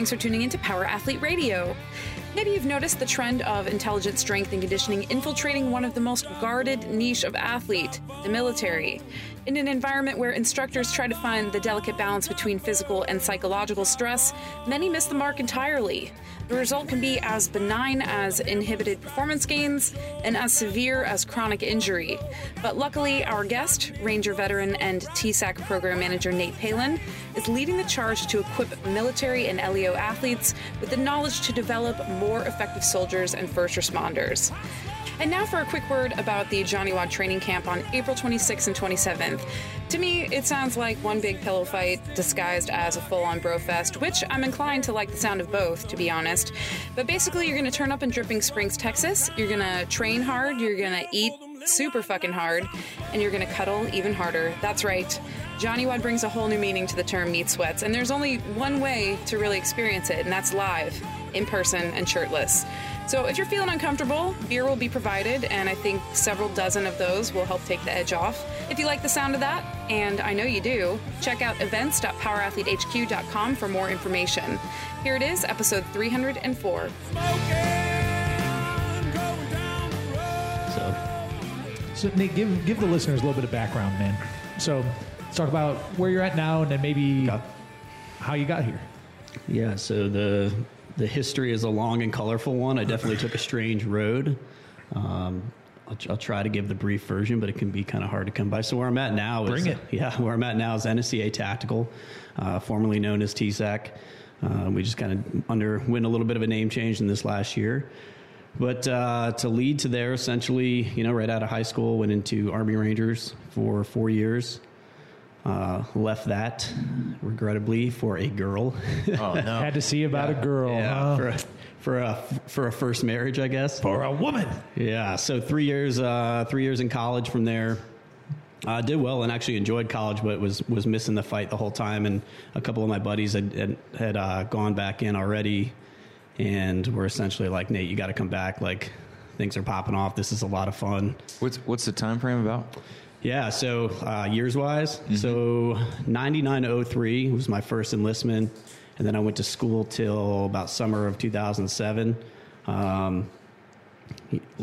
Thanks for tuning in to Power Athlete Radio. Maybe you've noticed the trend of intelligent strength and conditioning infiltrating one of the most guarded niche of athlete, the military. In an environment where instructors try to find the delicate balance between physical and psychological stress, many miss the mark entirely. The result can be as benign as inhibited performance gains and as severe as chronic injury. But luckily, our guest, Ranger veteran and TSAC program manager Nate Palin, is leading the charge to equip military and LEO athletes with the knowledge to develop more effective soldiers and first responders. And now for a quick word about the Johnny WOD training camp on April 26th and 27th. To me, it sounds like one big pillow fight disguised as a full on bro fest, which I'm inclined to like the sound of both, to be honest. But basically, you're gonna turn up in Dripping Springs, Texas. You're gonna train hard, you're gonna eat super fucking hard, and you're gonna cuddle even harder. That's right. Johnny WOD brings a whole new meaning to the term meat sweats, and there's only one way to really experience it, and that's live, in person, and shirtless. So if you're feeling uncomfortable, beer will be provided, and I think several dozen of those will help take the edge off. If you like the sound of that, and I know you do, check out events.powerathletehq.com for more information. Here it is, episode 304. So, so Nate, give give the listeners a little bit of background, man. So, let's talk about where you're at now, and then maybe how you got here. Yeah, so the the history is a long and colorful one. I definitely took a strange road. Um, I'll, I'll, try to give the brief version, but it can be kind of hard to come by. So where I'm at now is Bring it. yeah, where I'm at now is NSCA Tactical, uh, formerly known as TSAC. Uh, we just kind of underwent a little bit of a name change in this last year. But uh, to lead to there, essentially, you know, right out of high school, went into Army Rangers for four years. Uh, left that regrettably for a girl. Oh no! Had to see about a girl. yeah, huh? for a, for a for a first marriage, I guess. For a woman. Yeah, so three years, uh, three years in college. From there, I uh, did well and actually enjoyed college, but was was missing the fight the whole time. And a couple of my buddies had had, had uh, gone back in already, and were essentially like, "Nate, you got to come back. Like, things are popping off. This is a lot of fun." What's what's the time frame about? Yeah, so uh, years wise, mm-hmm. so 9903 was my first enlistment, and then I went to school till about summer of 2007. Um,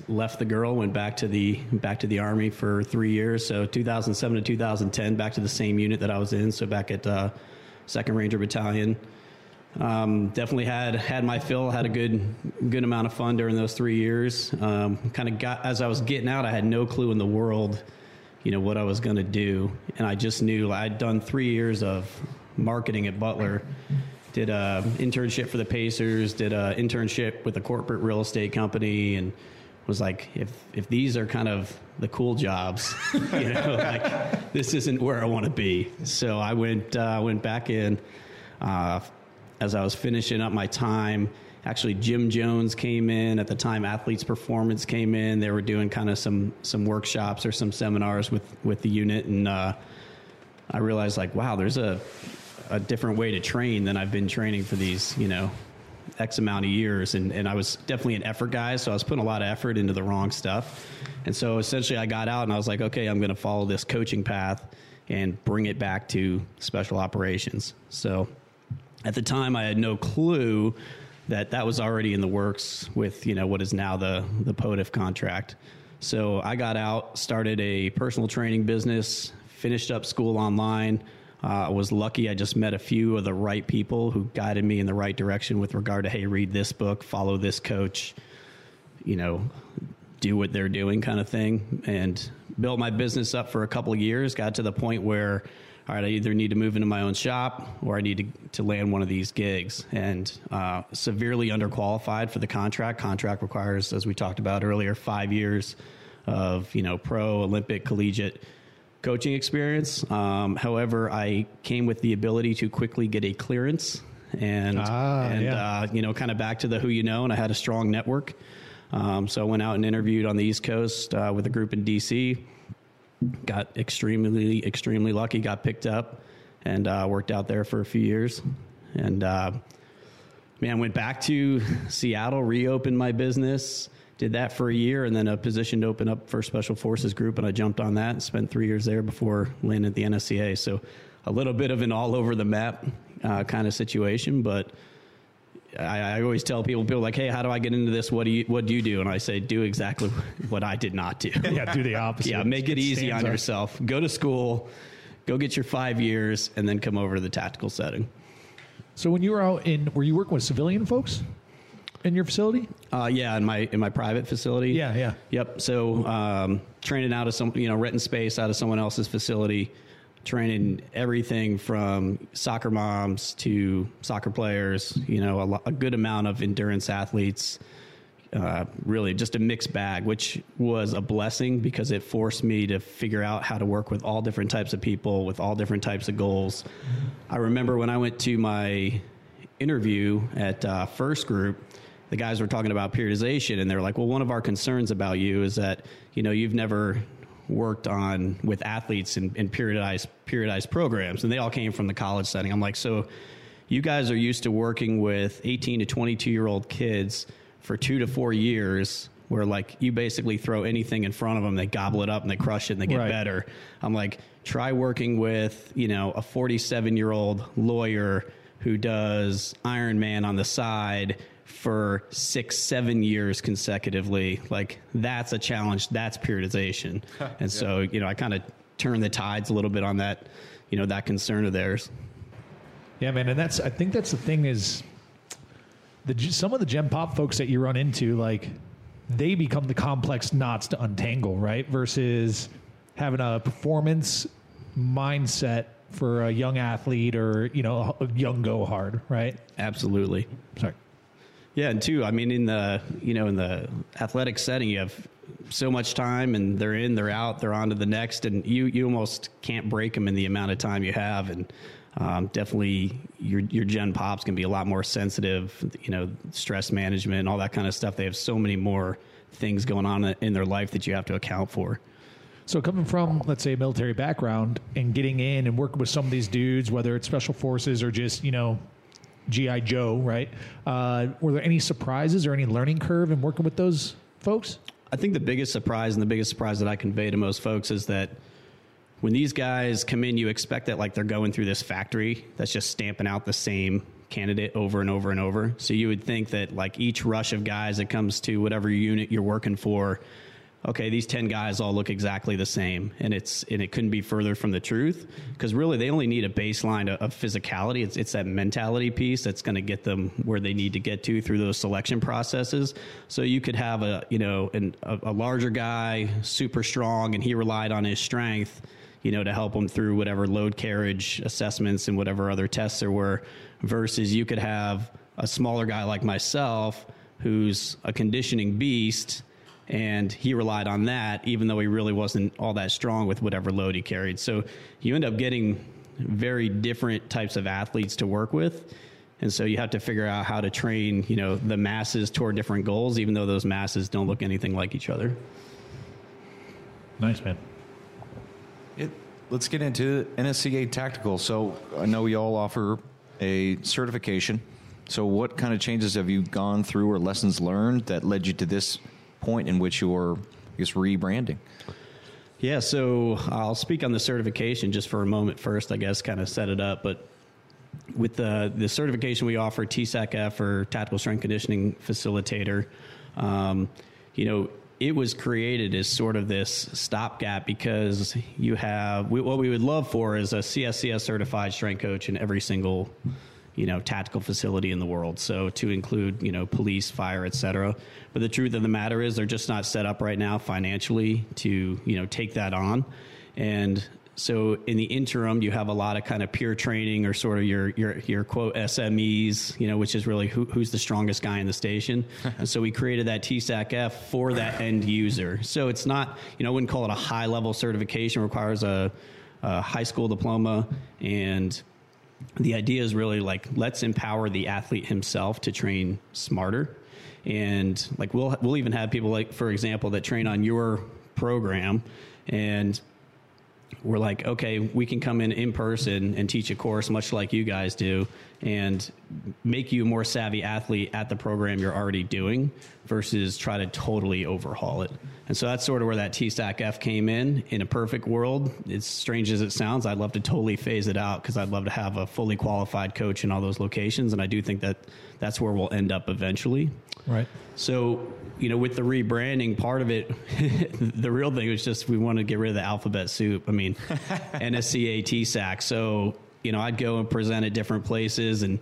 left the girl, went back to the back to the army for three years. So 2007 to 2010, back to the same unit that I was in. So back at uh, Second Ranger Battalion. Um, definitely had had my fill. Had a good good amount of fun during those three years. Um, kind of got as I was getting out, I had no clue in the world you know what I was going to do, and I just knew I'd done three years of marketing at Butler. Did a internship for the Pacers. Did a internship with a corporate real estate company, and was like, if if these are kind of the cool jobs, you know, like this isn't where I want to be. So I went uh, went back in uh, as I was finishing up my time actually Jim Jones came in at the time. Athletes Performance came in. They were doing kind of some some workshops or some seminars with with the unit, and uh, I realized like, wow, there's a a different way to train than I've been training for these, you know, X amount of years. And, and I was definitely an effort guy, so I was putting a lot of effort into the wrong stuff. And so essentially, I got out and I was like, okay, I'm going to follow this coaching path and bring it back to special operations. So at the time, I had no clue that that was already in the works with you know what is now the the POTFF contract. So I got out, started a personal training business, finished up school online. I uh, was lucky. I just met a few of the right people who guided me in the right direction with regard to hey, read this book, follow this coach, you know, do what they're doing, kind of thing, and built my business up for a couple of years. Got to the point where all right, I either need to move into my own shop or I need to, to land one of these gigs. And uh, severely underqualified for the contract. Contract requires, as we talked about earlier, five years of you know pro, Olympic, collegiate coaching experience. Um, however, I came with the ability to quickly get a clearance and ah, and yeah. uh, you know kind of back to the who you know, and I had a strong network. Um, so I went out and interviewed on the East Coast uh, with a group in DC got extremely extremely lucky got picked up and uh, worked out there for a few years. And uh, man went back to seattle reopened my business did that for a year and then a position to open up for special forces group and i jumped on that and spent three years there before landing at the nsca so a little bit of an all over the map uh, kind of situation but I, I always tell people, people like, hey, how do I get into this? What do you what do you do? And I say, do exactly what I did not do. Yeah, do the opposite. yeah, make it easy on up. yourself. Go to school, go get your five years, and then come over to the tactical setting. So when you were out in, were you working with civilian folks in your facility? Uh, yeah, in my in my private facility. Yeah, yeah. Yep. So um, training out of some, you know, renting space out of someone else's facility, training everything from soccer moms to soccer players. You know, a, lo- a good amount of endurance athletes. Uh, really, just a mixed bag, which was a blessing because it forced me to figure out how to work with all different types of people with all different types of goals. I remember when I went to my interview at uh, First Group, the guys were talking about periodization, and they're like, "Well, one of our concerns about you is that you know you've never worked on with athletes in, in periodized periodized programs, and they all came from the college setting." I'm like, "So you guys are used to working with 18 to 22 year old kids for two to four years." Where like you basically throw anything in front of them, they gobble it up and they crush it and they get Right. better. I'm like, try working with you know a 47 year old lawyer who does Iron Man on the side for six, seven years consecutively. Like that's a challenge. That's periodization. and so, you know, I kind of turn the tides a little bit on that, you know, that concern of theirs. Yeah, man, and that's I think that's the thing is the some of the gen pop folks that you run into like they become the complex knots to untangle, right? Versus having a performance mindset for a young athlete or you know a young go hard, right? Absolutely. Sorry. Yeah, and two, I mean, in the you know in the athletic setting, you have so much time, and they're in, they're out, they're on to the next, and you you almost can't break them in the amount of time you have, and um, definitely your your gen pops can be a lot more sensitive, you know, stress management, and all that kind of stuff. They have so many more things going on in their life that you have to account for. So coming from, let's say, a military background and getting in and working with some of these dudes, whether it's special forces or just you know GI Joe, right? Uh, were there any surprises or any learning curve in working with those folks? I think the biggest surprise and the biggest surprise that I convey to most folks is that when these guys come in, you expect that like they're going through this factory that's just stamping out the same candidate over and over and over. So you would think that like each rush of guys that comes to whatever unit you're working for, okay, these 10 guys all look exactly the same. And it's, and it couldn't be further from the truth because really they only need a baseline of, of physicality. It's, it's that mentality piece that's going to get them where they need to get to through those selection processes. So you could have a, you know, an, a, a larger guy, super strong, and he relied on his strength you know, to help them through whatever load carriage assessments and whatever other tests there were, versus you could have a smaller guy like myself who's a conditioning beast and he relied on that even though he really wasn't all that strong with whatever load he carried. So you end up getting very different types of athletes to work with. And so you have to figure out how to train, you know, the masses toward different goals, even though those masses don't look anything like each other. Nice man. It, let's get into NSCA Tactical. So I know you all offer a certification. So what kind of changes have you gone through or lessons learned that led you to this point in which you're, just rebranding? Yeah, so I'll speak on the certification just for a moment first, I guess, kind of set it up. But with the, the certification we offer, TSAC-F or Tactical Strength Conditioning Facilitator, um, you know, it was created as sort of this stopgap because you have we, what we would love for is a CSCS certified strength coach in every single you know tactical facility in the world. So to include you know police fire etc but the truth of the matter is they're just not set up right now financially to you know take that on. And so in the interim you have a lot of kind of peer training or sort of your your your quote SMEs you know which is really who, who's the strongest guy in the station. And so we created that TSAC F for that end user. So it's not you know I wouldn't call it a high level certification. It requires a, a high school diploma and the idea is really like let's empower the athlete himself to train smarter. And like we'll we'll even have people like for example that train on your program and we're like okay we can come in in person and teach a course much like you guys do and make you a more savvy athlete at the program you're already doing versus try to totally overhaul it and so that's sort of where that TSAC F came in. In a perfect world, as strange as it sounds, I'd love to totally phase it out because I'd love to have a fully qualified coach in all those locations. And I do think that that's where we'll end up eventually. Right. So, you know, with the rebranding, part of it, the real thing was just we wanted to get rid of the alphabet soup. I mean, NSCA TSAC. So, you know, I'd go and present at different places and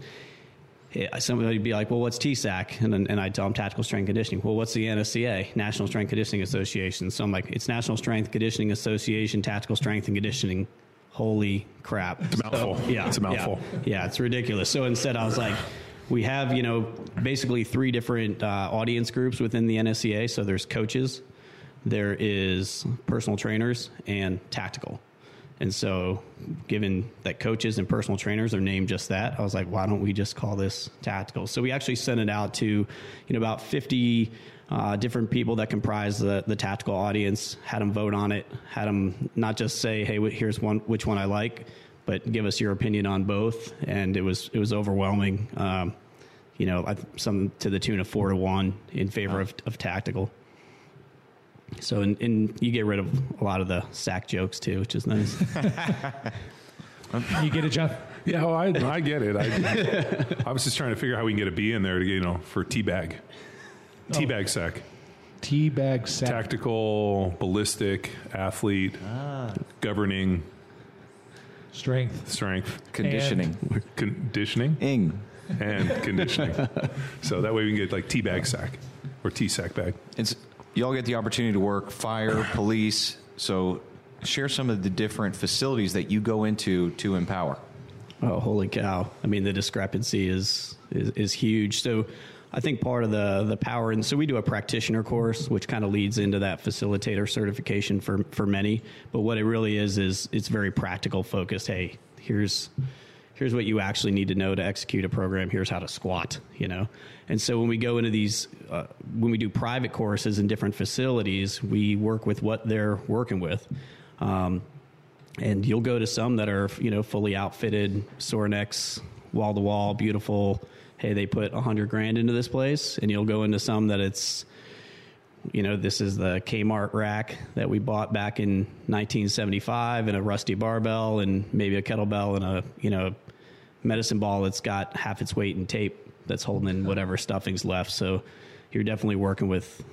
eh, somebody would be like, well, what's TSAC? And, then- and I'd tell them tactical strength conditioning. Well, what's the NSCA? National Strength Conditioning Association. So I'm like, it's National Strength Conditioning Association, Tactical Strength and Conditioning. Holy crap. It's a mouthful. yeah. It's a mouthful. Yeah, yeah, it's ridiculous. So instead, I was like, we have, you know, basically three different uh, audience groups within the NSCA. So there's coaches, there is personal trainers, and tactical. And so, given that coaches and personal trainers are named just that, I was like, why don't we just call this tactical? So we actually sent it out to, you know, about 50 uh, different people that comprise the, the tactical audience, had them vote on it, had them not just say, hey, here's one, which one I like, but give us your opinion on both. And it was, it was overwhelming. Um, you know, I, some to the tune of four to one in favor of, of tactical. So, and, and you get rid of a lot of the sack jokes too, which is nice. You get it, Jeff? Yeah, well, I, I get it. I, I was just trying to figure out how we can get a B in there to you know for teabag, teabag sack, Teabag sack. tactical, ballistic, athlete, governing, Strength. strength, Conditioning. conditioning, Ing. and conditioning. so that way we can get like teabag sack or T sack bag. It's you all get the opportunity to work fire, police. So share some of the different facilities that you go into to empower. Oh, holy cow! I mean, the discrepancy is is, is huge. So, I think part of the the power, and so we do a practitioner course, which kind of leads into that facilitator certification for for many. But what it really is is it's very practical focused. Hey, here's here's what you actually need to know to execute a program. Here's how to squat. You know, and so when we go into these, uh, when we do private courses in different facilities, we work with what they're working with. Um, and you'll go to some that are you know fully outfitted Sorinex wall to wall beautiful hey they put a hundred grand into this place and you'll go into some that it's you know this is the Kmart rack that we bought back in 1975 and a rusty barbell and maybe a kettlebell and a you know medicine ball that's got half its weight in tape that's holding in whatever stuffing's left. So you're definitely working with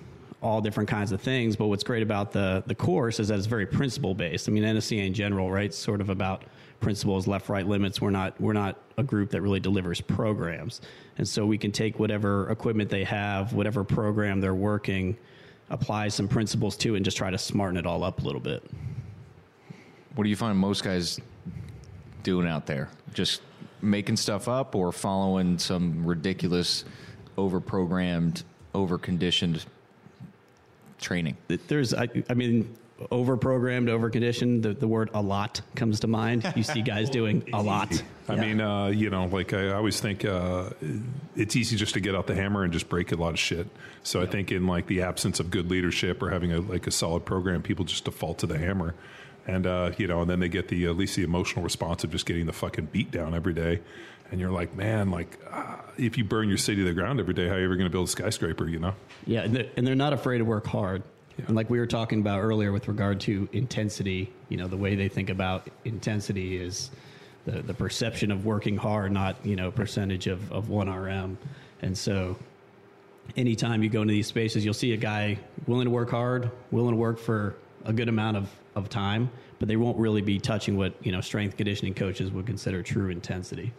all different kinds of things. But what's great about the the course is that it's very principle based. I mean, NSCA in general, right? It's sort of about principles, left right limits. We're not we're not a group that really delivers programs, and so we can take whatever equipment they have, whatever program they're working, apply some principles to, and just try to smarten it all up a little bit. What do you find most guys doing out there? Just making stuff up or following some ridiculous, over-programmed, over-conditioned training? There's, I, I mean. Over programmed, over conditioned. The, the word a lot comes to mind. You see guys doing a lot. I mean, uh, you know, like I always think uh, it's easy just to get out the hammer and just break a lot of shit. So I think in like the absence of good leadership or having a like a solid program, people just default to the hammer, and uh, you know, and then they get the at least the emotional response of just getting the fucking beat down every day. And you're like, man, like uh, if you burn your city to the ground every day, how are you ever going to build a skyscraper? You know? Yeah, and they're, and they're not afraid to work hard. And like we were talking about earlier with regard to intensity, you know, the way they think about intensity is the, the perception of working hard, not, you know, percentage of, of 1RM. And so anytime you go into these spaces, you'll see a guy willing to work hard, willing to work for a good amount of, of time, but they won't really be touching what, you know, strength conditioning coaches would consider true intensity.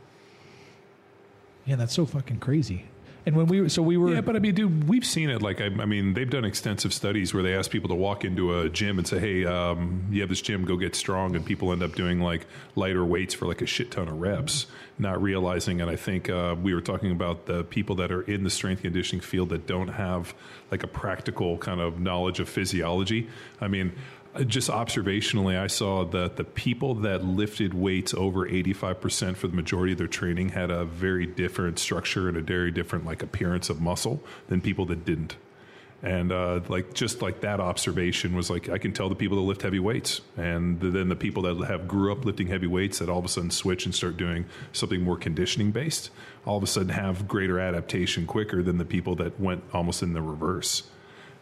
Yeah, that's so fucking crazy. And when we so we were, Yeah, but I mean, dude, we've seen it. Like, I, I mean, they've done extensive studies where they ask people to walk into a gym and say, "Hey, um, you have this gym, go get strong," and people end up doing like lighter weights for like a shit ton of reps, not realizing. And I think uh, we were talking about the people that are in the strength conditioning field that don't have like a practical kind of knowledge of physiology. I mean. Just observationally, I saw that the people that lifted weights over 85% for the majority of their training had a very different structure and a very different like appearance of muscle than people that didn't. And uh, like just like that observation was like I can tell the people that lift heavy weights, and then the people that have grew up lifting heavy weights that all of a sudden switch and start doing something more conditioning based, all of a sudden have greater adaptation quicker than the people that went almost in the reverse.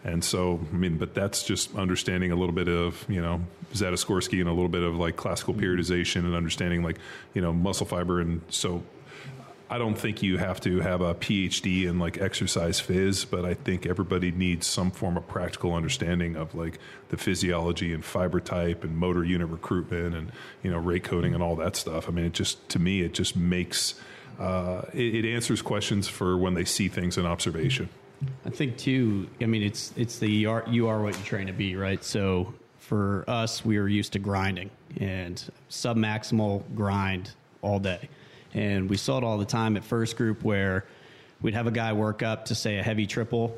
And so, I mean, but that's just understanding a little bit of, you know, Zatsiorsky and a little bit of like classical periodization and understanding like, you know, muscle fiber. And so I don't think you have to have a PhD in like exercise phys, but I think everybody needs some form of practical understanding of like the physiology and fiber type and motor unit recruitment and you know rate coding and all that stuff. I mean, it just to me it just makes uh, it, it answers questions for when they see things in observation. I think too. I mean, it's it's the you are, you are what you train to be, right? So for us, we were used to grinding and sub maximal grind all day, and we saw it all the time at first group where we'd have a guy work up to say a heavy triple,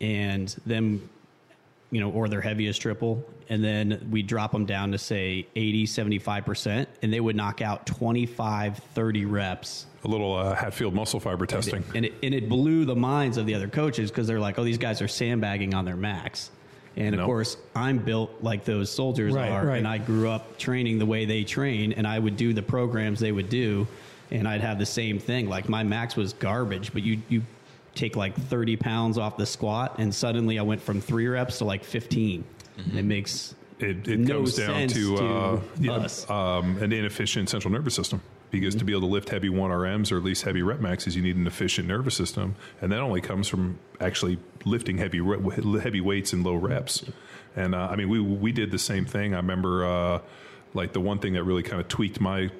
and then you know, or their heaviest triple, and then we drop them down to say 80, 75%, and they would knock out 25, 30 reps A little uh, Hatfield muscle fiber testing. and it, and it blew the minds of the other coaches because they're like, oh, these guys are sandbagging on their max. And of Nope. course, I'm built like those soldiers Right, are, right. and I grew up training the way they train, and I would do the programs they would do, and I'd have the same thing. Like my max was garbage, but you you take like 30 pounds off the squat, and suddenly I went from three reps to like 15. It makes It, it no comes down sense to, uh, yeah, us. um, an inefficient central nervous system. Because to be able to lift heavy 1RMs or at least heavy rep maxes, you need an efficient nervous system. And that only comes from actually lifting heavy heavy weights and low reps. And uh, I mean, we, we did the same thing. I remember uh, like the one thing that really kind of tweaked my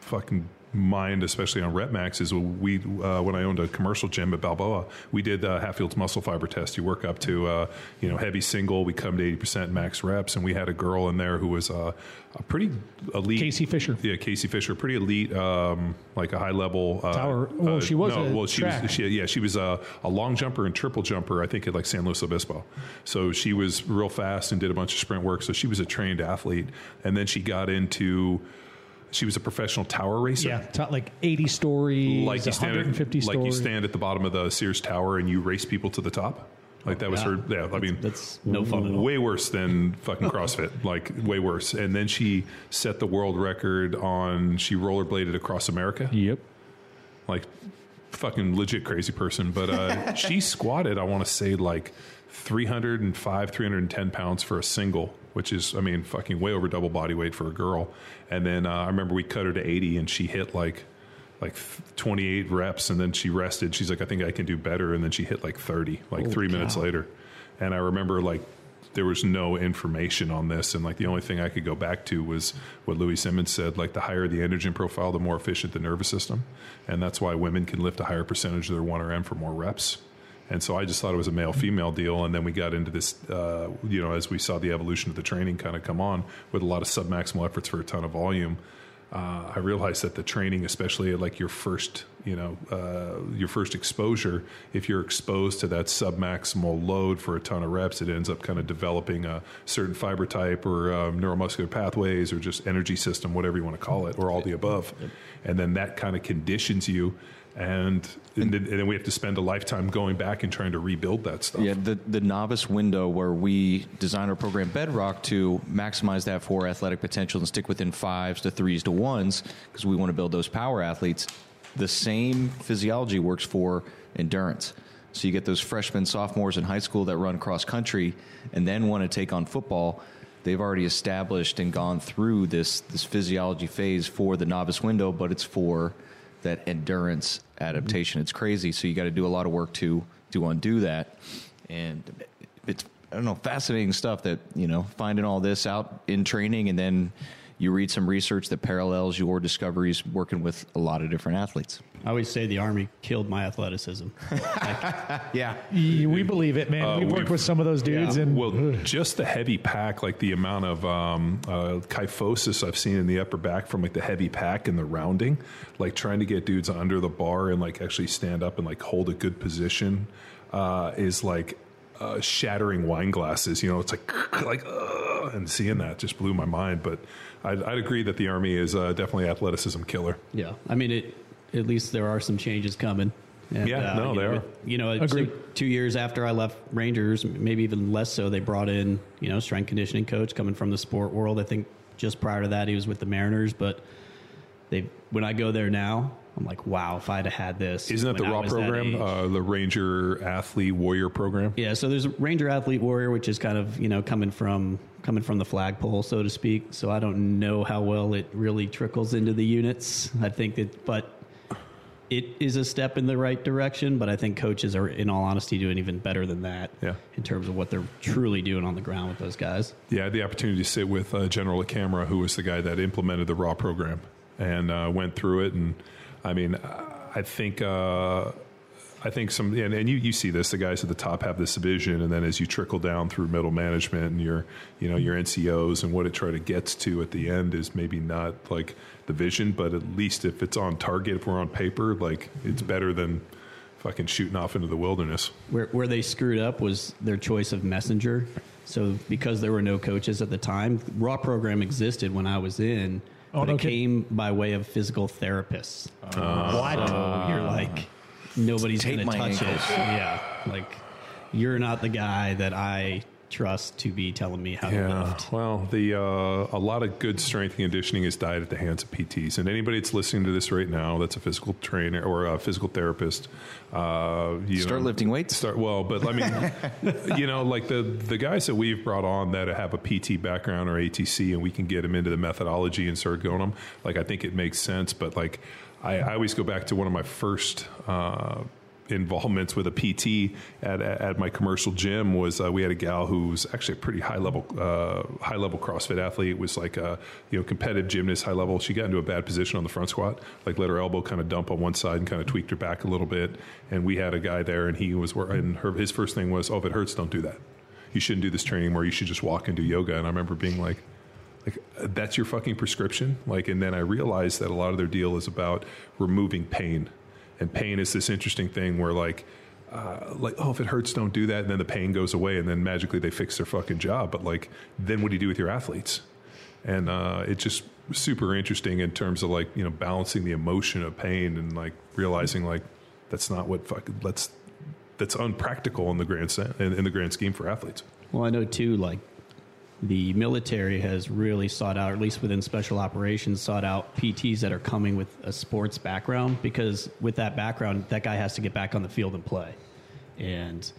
fucking mind, especially on rep max, is we uh, when I owned a commercial gym at Balboa, we did uh, Hatfield's muscle fiber test. You work up to uh, you know heavy single, we come to eighty percent max reps, and we had a girl in there who was uh, a pretty elite. Casey Fisher. Yeah, Casey Fisher, pretty elite, um, like a high level uh, Tower- well, she was no, well, she track. was. She, yeah, she was a, a long jumper and triple jumper. I think at like San Luis Obispo. So she was real fast and did a bunch of sprint work. So she was a trained athlete, and then she got into. She was a professional tower racer Yeah, t- like 80 stories, like you stand 150 at, like you stand at the bottom of the Sears Tower and you race people to the top. Like that was yeah. her. Yeah, I mean that's no fun at all. Way worse than fucking CrossFit. like way worse. And then she set the world record on. She rollerbladed across America. Yep. Like fucking legit crazy person. But uh, she squatted. I want to say like 305, 310 pounds for a single, which is, I mean, fucking way over double body weight for a girl. And then uh, I remember we cut her to 80 and she hit like like 28 reps and then she rested. She's like, I think I can do better. And then she hit like 30, like three minutes later. And I remember like there was no information on this. And like the only thing I could go back to was what Louie Simmons said, like the higher the androgen profile, the more efficient the nervous system. And that's why women can lift a higher percentage of their 1RM for more reps. And so I just thought it was a male female deal. And then we got into this, uh, you know, as we saw the evolution of the training kind of come on with a lot of submaximal efforts for a ton of volume. Uh, I realized that the training, especially at like your first, you know, uh, your first exposure, if you're exposed to that submaximal load for a ton of reps, it ends up kind of developing a certain fiber type or um, neuromuscular pathways or just energy system, whatever you want to call it, or all the above. And then that kind of conditions you. And, and, then, and then we have to spend a lifetime going back and trying to rebuild that stuff. Yeah, the, the novice window where we design our program Bedrock to maximize that for athletic potential and stick within fives to threes to ones because we want to build those power athletes. The same physiology works for endurance. So you get those freshmen, sophomores in high school that run cross country and then want to take on football. They've already established and gone through this this physiology phase for the novice window, but it's for that endurance adaptation. Mm-hmm. It's crazy. So you got to do a lot of work to to undo that. And it's I don't know, fascinating stuff that, you know, finding all this out in training and then you read some research that parallels your discoveries working with a lot of different athletes. I always say the army killed my athleticism. Yeah. We believe it, man. Uh, we worked we've- with some of those dudes, and Well, just the heavy pack, like the amount of um, uh, kyphosis I've seen in the upper back from like the heavy pack and the rounding, like trying to get dudes under the bar and like actually stand up and like hold a good position uh, is like uh, shattering wine glasses. You know, it's like like uh, and seeing that just blew my mind. But I'd, I'd agree that the army is uh, definitely athleticism killer. yeah, I mean, it, at least there are some changes coming. And, Yeah, no, you they know, are. You know, it's two years after I left Rangers, maybe even less so, they brought in you know strength conditioning coach coming from the sport world. I think just prior to that he was with the Mariners, but they when I go there now, I'm like, wow, if I'd have had this, Isn't that the I raw was that program, uh, the Ranger Athlete Warrior program? Yeah, so there's Ranger Athlete Warrior, which is kind of you know coming from coming from the flagpole, so to speak. So I don't know how well it really trickles into the units. I think that, but it is a step in the right direction, but I think coaches are, in all honesty, doing even better than that Yeah. in terms of what they're truly doing on the ground with those guys. Yeah, I had the opportunity to sit with uh, General LaCamera, who was the guy that implemented the Raw program and uh, went through it. And I mean, I think. Uh, I think some, and, and you, you see this. The guys at the top have this vision, and then as you trickle down through middle management and your, you know, your NCOs and what it try to gets to at the end is maybe not like the vision, but at least if it's on target, if we're on paper, like it's better than fucking shooting off into the wilderness. Where, where they screwed up was their choice of messenger. So because there were no coaches at the time, Raw program existed when I was in, Oh, but no it kidding. came by way of physical therapists. Oh. what? So you're like, nobody's to touch ankles. it. Yeah, like you're not the guy that I trust to be telling me how to Yeah, lift. well, the uh, a lot of good strength and conditioning is died at the hands of PTs, and anybody that's listening to this right now that's a physical trainer or a physical therapist, uh, you Start know, lifting weights. Start well, but I mean, you know, like the the guys that we've brought on that have a PT background or ATC, and we can get them into the methodology and start going them. Like I think it makes sense, but like I, I always go back to one of my first. Uh, involvements with a PT at, at my commercial gym was uh, we had a gal who was actually a pretty high level uh, high level CrossFit athlete. It was like a you know competitive gymnast high level. She got into a bad position on the front squat like let her elbow kind of dump on one side and kind of tweaked her back a little bit. And we had a guy there and he was and her his first thing was oh if it hurts don't do that. You shouldn't do this training more you should just walk and do yoga. And I remember being like like that's your fucking prescription? Like and then i realized that a lot of their deal is about removing pain and pain is this interesting thing where like uh, like oh if it hurts don't do that. And then the pain goes away and then magically they fix their fucking job. But like then what do you do with your athletes? And uh, it's just super interesting in terms of like you know balancing the emotion of pain and like realizing like that's not what fucking let's that's unpractical in the grand in, in the grand scheme for athletes. Well, I know too, like the military has really sought out, or at least within special operations, sought out PTs that are coming with a sports background because with that background, that guy has to get back on the field and play. And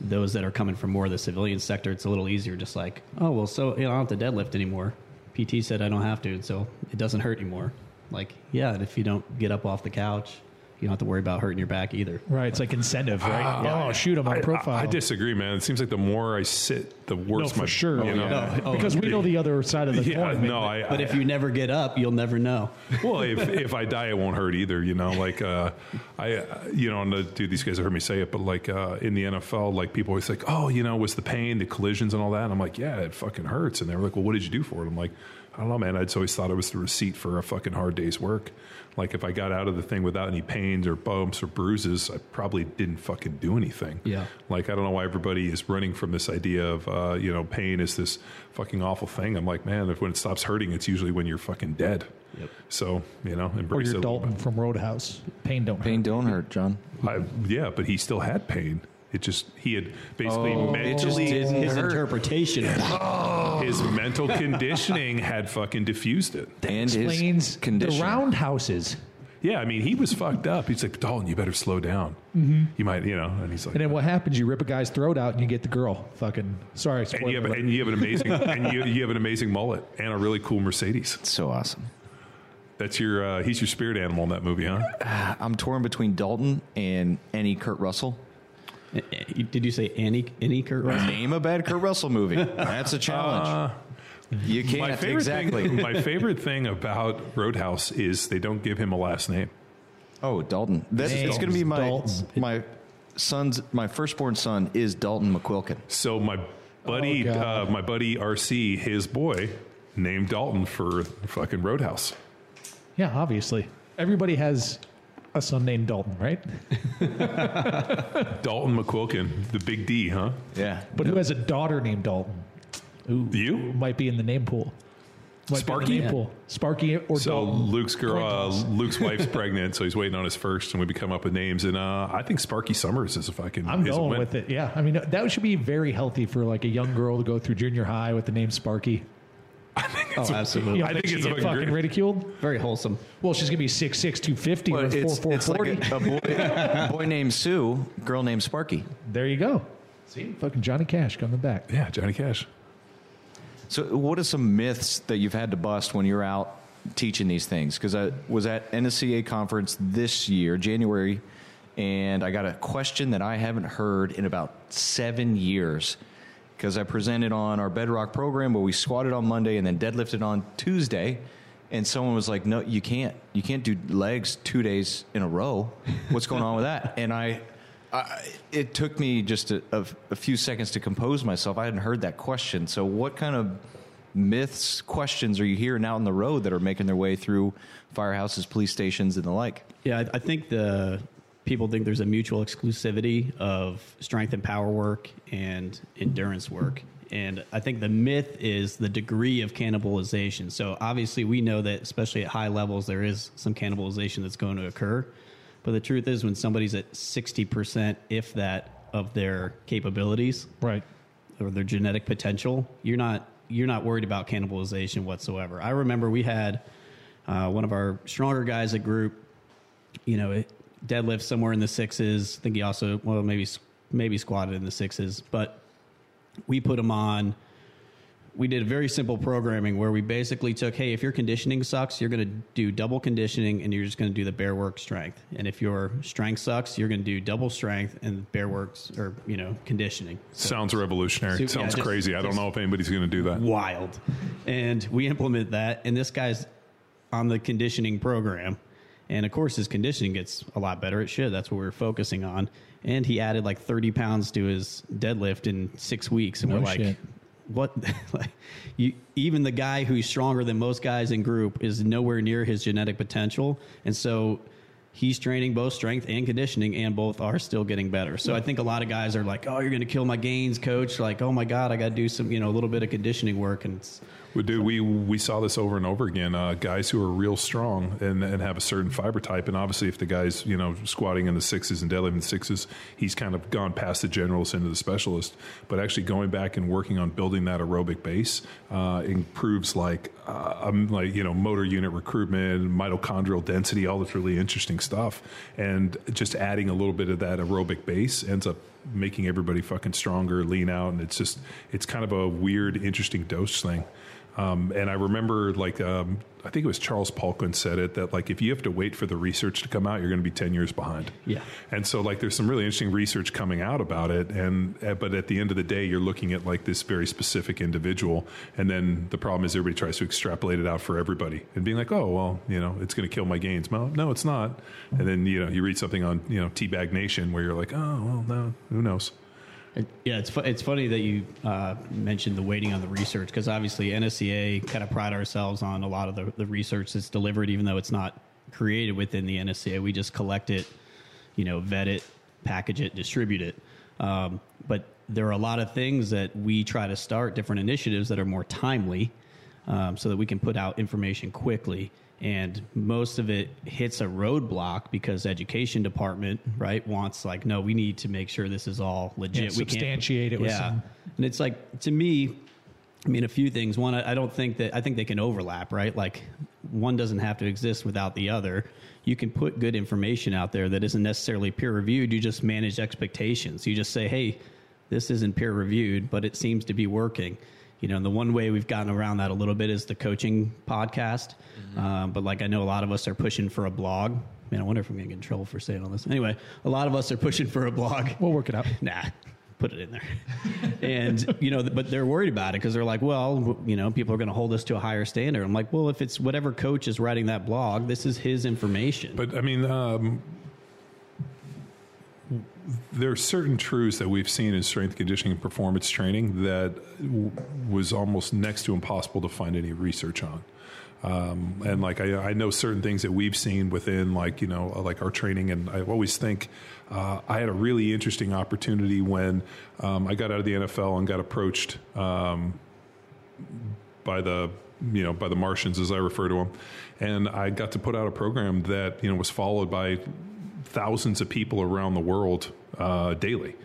those that are coming from more of the civilian sector, it's a little easier, just like, oh, well, so you know, I don't have to deadlift anymore. PT said I don't have to, so it doesn't hurt anymore. Like, yeah, and if you don't get up off the couch, you don't have to worry about hurting your back either. Right, it's like incentive, right? oh, shoot, I'm on I, profile. I, I disagree, man. It seems like the more I sit, the No, worse for my sure. You know? yeah. Oh, because we know the other side of the Yeah, coin. man. no, I. But I, if you never get up, you'll never know. well, if if I die, it won't hurt either. You know, like uh, I, uh, you know, and the, dude, these guys have heard me say it, but like uh, in the NFL, like people always like, oh, you know, was the pain, the collisions, and all that. And I'm like, yeah, it fucking hurts. And they were like, well, what did you do for it? I'm like, I don't know, man. I just always thought it was the receipt for a fucking hard day's work. Like if I got out of the thing without any pains or bumps or bruises, I probably didn't fucking do anything. Yeah. Like I don't know why everybody is running from this idea of uh, you know pain is this fucking awful thing. I'm like, man, if when it stops hurting, it's usually when you're fucking dead. Yep. So you know, embrace Or embrace you're it. Dalton from Roadhouse. Pain don't Pain hurt. don't hurt, John. I, yeah, but he still had pain. It just he had basically Oh, it just mentally His hurt. interpretation of that. his mental conditioning had fucking diffused it. And his Explains the roundhouses. Yeah, I mean he was fucked up. He's like Dalton, you better slow down. You might, you know, and he's like. And then what happens? You rip a guy's throat out and you get the girl. Fucking sorry. and you, have, spoiler and you have an amazing and you, you have an amazing mullet and a really cool Mercedes. It's So awesome. That's your uh, he's your spirit animal in that movie, huh? I'm torn between Dalton and any Kurt Russell. Did you say any any Kurt Russell? Name a bad Kurt Russell movie. That's a challenge. you can't My favorite exactly. thing, my favorite thing about Roadhouse is they don't give him a last name. Oh, Dalton. That's it's going to be my Dalton. my son's my firstborn son is Dalton McQuilkin. So my buddy, Oh, uh, my buddy RC, his boy, named Dalton for fucking Roadhouse. Yeah, obviously. Everybody has a son named Dalton, right? Dalton McQuilkin, the big D, huh? Yeah. But who has a daughter named Dalton? Ooh, You? might be in the name pool. Might be in the Sparky? name pool. Sparky or So Dalton. Luke's girl, Coin uh, toss. Luke's wife's pregnant, so he's waiting on his first, and we come up with names. And uh, I think Sparky Summers is a fucking. I'm is a going win. with it. Yeah, I mean that should be very healthy for like a young girl to go through junior high with the name Sparky. Oh, absolutely. You know, I think she it's fucking fucking great. ridiculed. Very wholesome. Well, she's gonna be 6'6", 250 Well, with it's, four it's four like a, a boy, a boy named Sue, girl named Sparky. There you go. See, fucking Johnny Cash coming back. Yeah, Johnny Cash. So, what are some myths that you've had to bust when you're out teaching these things because I was at NSCA conference this year, January, and I got a question that I haven't heard in about seven years because I presented on our Bedrock program where we squatted on Monday and then deadlifted on Tuesday. And someone was like, "No, you can't. You can't do legs two days in a row. What's going on with that?" And I, I it took me just a, a, a few seconds to compose myself. I hadn't heard that question. So, what kind of myths, questions are you hearing out on the road that are making their way through firehouses, police stations, and the like? Yeah, I, I think the people think there's a mutual exclusivity of strength and power work and endurance work. And I think the myth is the degree of cannibalization. So obviously, we know that, especially at high levels, there is some cannibalization that's going to occur. But the truth is, when somebody's at 60%, if that, of their capabilities, Right. or their genetic potential, you're not you're not worried about cannibalization whatsoever. I remember we had uh, one of our stronger guys at group, you know, it- deadlift somewhere in the sixes. I think he also well maybe maybe squatted in the sixes, but we put him on. We did a very simple programming where we basically took, hey, if your conditioning sucks, you're going to do double conditioning and you're just going to do the bare work strength. And if your strength sucks, you're going to do double strength and bare works or you know conditioning. Sounds revolutionary. So, Sounds crazy. I don't know if anybody's going to do that. wild. And we implement that, and this guy's on the conditioning program. And of course, his conditioning gets a lot better. It should. That's what we're focusing on. And he added like 30 pounds to his deadlift in six weeks. And No we're like, shit. what? like, you, even the guy who's stronger than most guys in group is nowhere near his genetic potential. And so he's training both strength and conditioning, and both are still getting better. So I think a lot of guys are like, oh, you're going to kill my gains, coach. Like, oh my God, I got to do some, you know, a little bit of conditioning work. And it's, Well, dude, we we saw this over and over again. Uh, guys who are real strong and, and have a certain fiber type, and obviously, if the guy's you know squatting in the sixes and deadlifting the sixes, he's kind of gone past the generalist into the specialist. But actually, going back and working on building that aerobic base uh, improves like uh, um, like you know motor unit recruitment, mitochondrial density, all this really interesting stuff, and just adding a little bit of that aerobic base ends up making everybody fucking stronger, lean out, and it's just it's kind of a weird, interesting dose thing. Um, and I remember, like, um, I think it was Charles Poliquin said it that, like, if you have to wait for the research to come out, you're going to be 10 years behind. Yeah. And so, like, there's some really interesting research coming out about it. And, uh, but at the end of the day, you're looking at, like, this very specific individual. And then the problem is everybody tries to extrapolate it out for everybody and being like, oh, well, you know, it's going to kill my gains. Well, no, it's not. And then, you know, you read something on, you know, Teabag Nation where you're like, oh, well, no, who knows? Yeah, it's fu- it's funny that you uh, mentioned the waiting on the research because obviously NSCA kind of pride ourselves on a lot of the, the research that's delivered, even though it's not created within the NSCA. We just collect it, you know, vet it, package it, distribute it. Um, but there are a lot of things that we try to start different initiatives that are more timely, um, so that we can put out information quickly. And most of it hits a roadblock because education department right wants like no, we need to make sure this is all legit. Yeah, we substantiate it with yeah, some- and it's like to me. I mean, a few things. One, I I don't think that I think they can overlap, right? Like, one doesn't have to exist without the other. You can put good information out there that isn't necessarily peer reviewed. You just manage expectations. You just say, "Hey, this isn't peer reviewed, but it seems to be working." You know, and the one way we've gotten around that a little bit is the coaching podcast. Um, but like, I know a lot of us are pushing for a blog. Man, I wonder if I'm going to get in trouble for saying all this. Anyway, a lot of us are pushing for a blog. We'll work it out. Nah, put it in there. and you know, but they're worried about it because they're like, well, you know, people are going to hold us to a higher standard. I'm like, well, if it's whatever coach is writing that blog, this is his information. But I mean, um, there are certain truths that we've seen in strength conditioning and performance training that w- was almost next to impossible to find any research on. Um, and like I, I know certain things that we've seen within like you know like our training, and I always think uh, I had a really interesting opportunity when um, I got out of the NFL and got approached um, by the you know by the Martians as I refer to them, and I got to put out a program that you know was followed by thousands of people around the world uh, daily.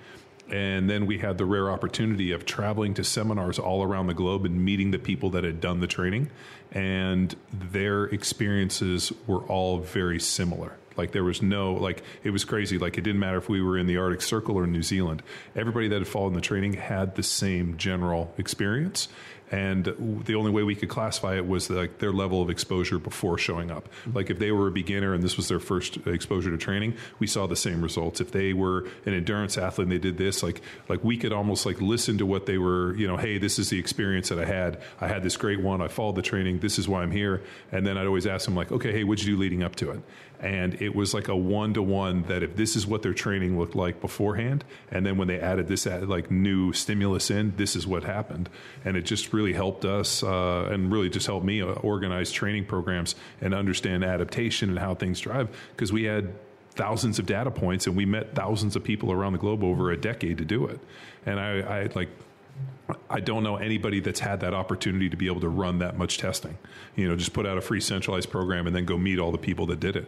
And then we had the rare opportunity of traveling to seminars all around the globe and meeting the people that had done the training. And their experiences were all very similar. Like there was no, like it was crazy. Like it didn't matter if we were in the Arctic Circle or New Zealand. Everybody that had followed the training had the same general experience. And the only way we could classify it was like their level of exposure before showing up. Like if they were a beginner and this was their first exposure to training, we saw the same results. If they were an endurance athlete and they did this, like like we could almost like listen to what they were, you know, hey, this is the experience that I had. I had this great one. I followed the training. This is why I'm here. And then I'd always ask them like, okay, hey, what'd you do leading up to it? and it was like a one to one that if this is what their training looked like beforehand, and then when they added this like new stimulus in, this is what happened, and it just really helped us uh, and really just helped me uh, organize training programs and understand adaptation and how things drive because we had thousands of data points and we met thousands of people around the globe over a decade to do it, and I, I like I don't know anybody that's had that opportunity to be able to run that much testing. You know, just put out a free centralized program and then go meet all the people that did it.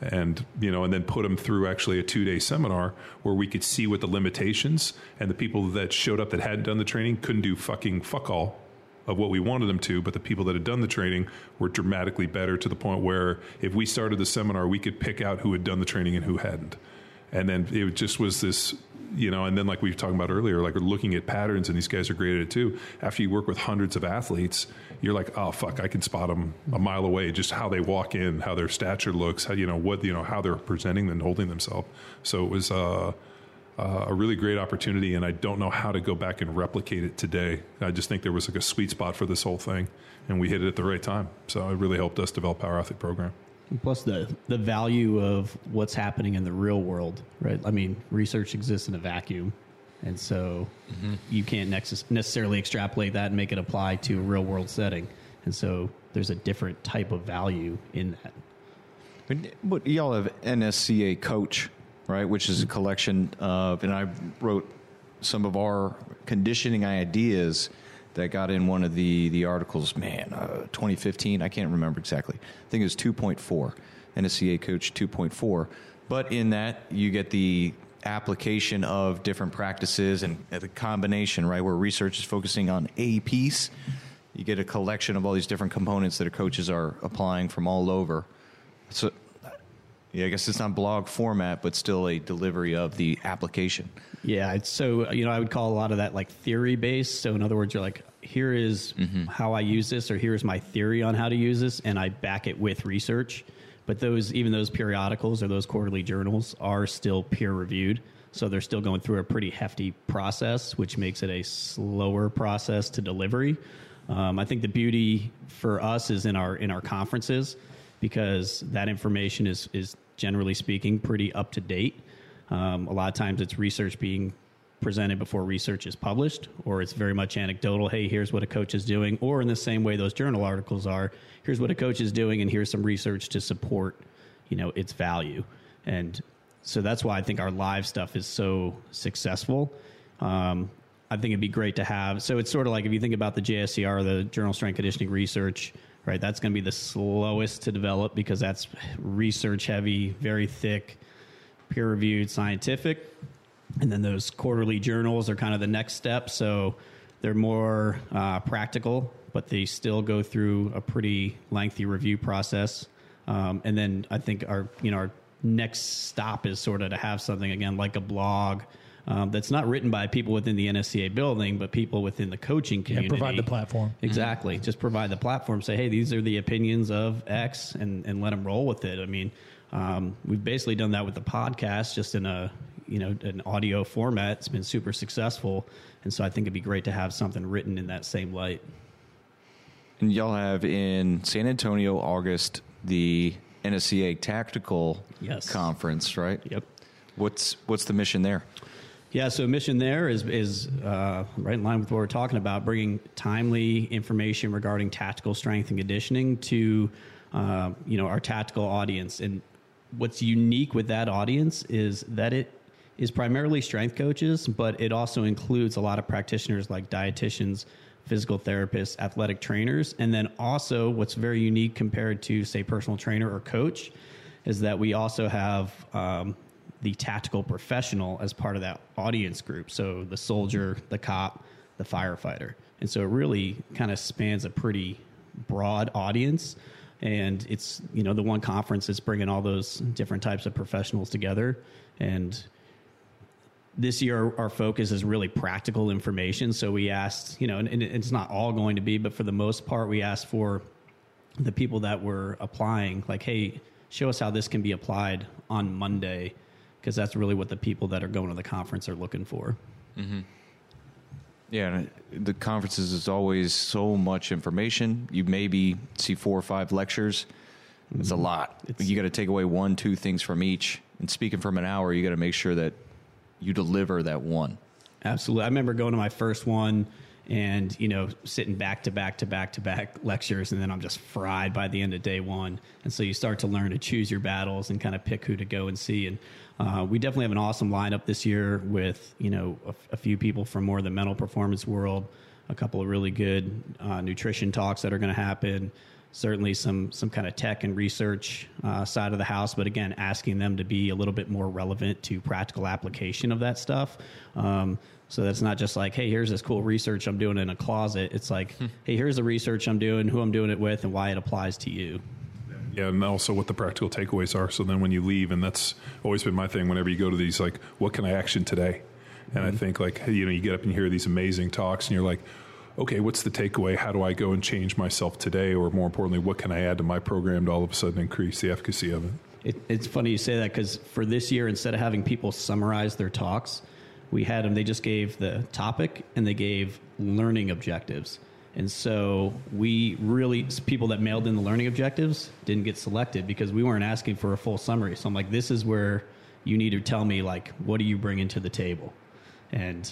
And you know and then put them through actually a two day seminar where we could see what the limitations and the people that showed up that hadn't done the training couldn't do fucking fuck all of what we wanted them to but the people that had done the training were dramatically better to the point where if we started the seminar we could pick out who had done the training and who hadn't and then it just was this you know, and then like we were talking about earlier, like we're looking at patterns, and these guys are great at it too. After you work with hundreds of athletes, you're like, oh fuck, I can spot them a mile away, just how they walk in, how their stature looks, how you know what you know how they're presenting and holding themselves. So it was. Uh, uh, a really great opportunity, and I don't know how to go back and replicate it today. I just think there was like a sweet spot for this whole thing, and we hit it at the right time. So it really helped us develop our athlete program. Plus the the value of what's happening in the real world, right? I mean, research exists in a vacuum, and so mm-hmm. you can't necessarily extrapolate that and make it apply to a real world setting. And so there's a different type of value in that. But y'all have NSCA Coach, right? Which is a collection of, and I wrote some of our conditioning ideas that got in one of the the articles. Man, uh, 2015. I can't remember exactly. I think it was 2.4, NSCA Coach 2.4. But in that, you get the application of different practices and the combination, right, where research is focusing on a piece. You get a collection of all these different components that our coaches are applying from all over. So, yeah, I guess it's not blog format, but still a delivery of the application. Yeah, it's so you know I would call a lot of that like theory based. So in other words, you're like, here is mm-hmm. how I use this, or here's my theory on how to use this, and I back it with research. But those, even those periodicals or those quarterly journals, are still peer reviewed, so they're still going through a pretty hefty process, which makes it a slower process to delivery. Um, I think the beauty for us is in our in our conferences because that information is is generally speaking pretty up to date. Um, a lot of times it's research being presented before research is published, or it's very much anecdotal. Hey, here's what a coach is doing, or in the same way those journal articles are. Here's what a coach is doing, and here's some research to support, you know, its value. And so that's why I think our live stuff is so successful. Um, I think it'd be great to have. So it's sort of like if you think about the JSCR, the Journal Strength Conditioning Research, right? That's going to be the slowest to develop because that's research heavy, very thick, peer reviewed, scientific and then those quarterly journals are kind of the next step. So they're more uh, practical, but they still go through a pretty lengthy review process. Um, and then I think our you know our next stop is sort of to have something again like a blog. Um, that's not written by people within the NSCA building, but people within the coaching community. Yeah, provide the platform. Exactly. Mm-hmm. Just provide the platform. Say, hey, these are the opinions of X, and, and let them roll with it. I mean, um, we've basically done that with the podcast, just in a you know an audio format. It's been super successful, and so I think it'd be great to have something written in that same light. And y'all have in San Antonio, August, the NSCA Tactical yes. Conference, right? Yep. What's what's the mission there? Yeah, so mission there is is uh, right in line with what we're talking about, bringing timely information regarding tactical strength and conditioning to uh, you know our tactical audience. And what's unique with that audience is that it is primarily strength coaches, but it also includes a lot of practitioners like dietitians, physical therapists, athletic trainers. And then also, what's very unique compared to, say, personal trainer or coach is that we also have um, the tactical professional as part of that audience group. So the soldier, the cop, the firefighter. And so it really kind of spans a pretty broad audience. And it's, you know, the one conference is bringing all those different types of professionals together. And this year our focus is really practical information. So we asked, you know, and, and it's not all going to be, but for the most part, we asked for the people that were applying, like, hey, show us how this can be applied on Monday, because that's really what the people that are going to the conference are looking for. Mm-hmm. Yeah, and it- the conferences is always so much information. You maybe see four or five lectures. It's a mm-hmm. lot. It's- you got to take away one, two things from each. And speaking from an hour, you got to make sure that you deliver that one. Absolutely. I remember going to my first one and, you know, sitting back to back to back to back lectures, and then I'm just fried by the end of day one. And so you start to learn to choose your battles and kind of pick who to go and see. And uh, we definitely have an awesome lineup this year with, you know, a, few people from more of the mental performance world, a couple of really good uh, nutrition talks that are going to happen certainly some some kind of tech and research uh, side of the house, but again, asking them to be a little bit more relevant to practical application of that stuff. Um, so that's not just like, hey, here's this cool research I'm doing in a closet. It's like, hmm. hey, here's the research I'm doing, who I'm doing it with, and why it applies to you. Yeah, and also what the practical takeaways are. So then when you leave, and that's always been my thing whenever you go to these, like, what can I action today? And I mm-hmm. think, like, you know, you get up and you hear these amazing talks, and you're like, okay, what's the takeaway? How do I go and change myself today? Or more importantly, what can I add to my program to all of a sudden increase the efficacy of it? It, it's funny you say that because for this year, instead of having people summarize their talks, we had them, they just gave the topic and they gave learning objectives. And so we really, people that mailed in the learning objectives didn't get selected because we weren't asking for a full summary. So I'm like, this is where you need to tell me, like, what are you bringing to the table? And,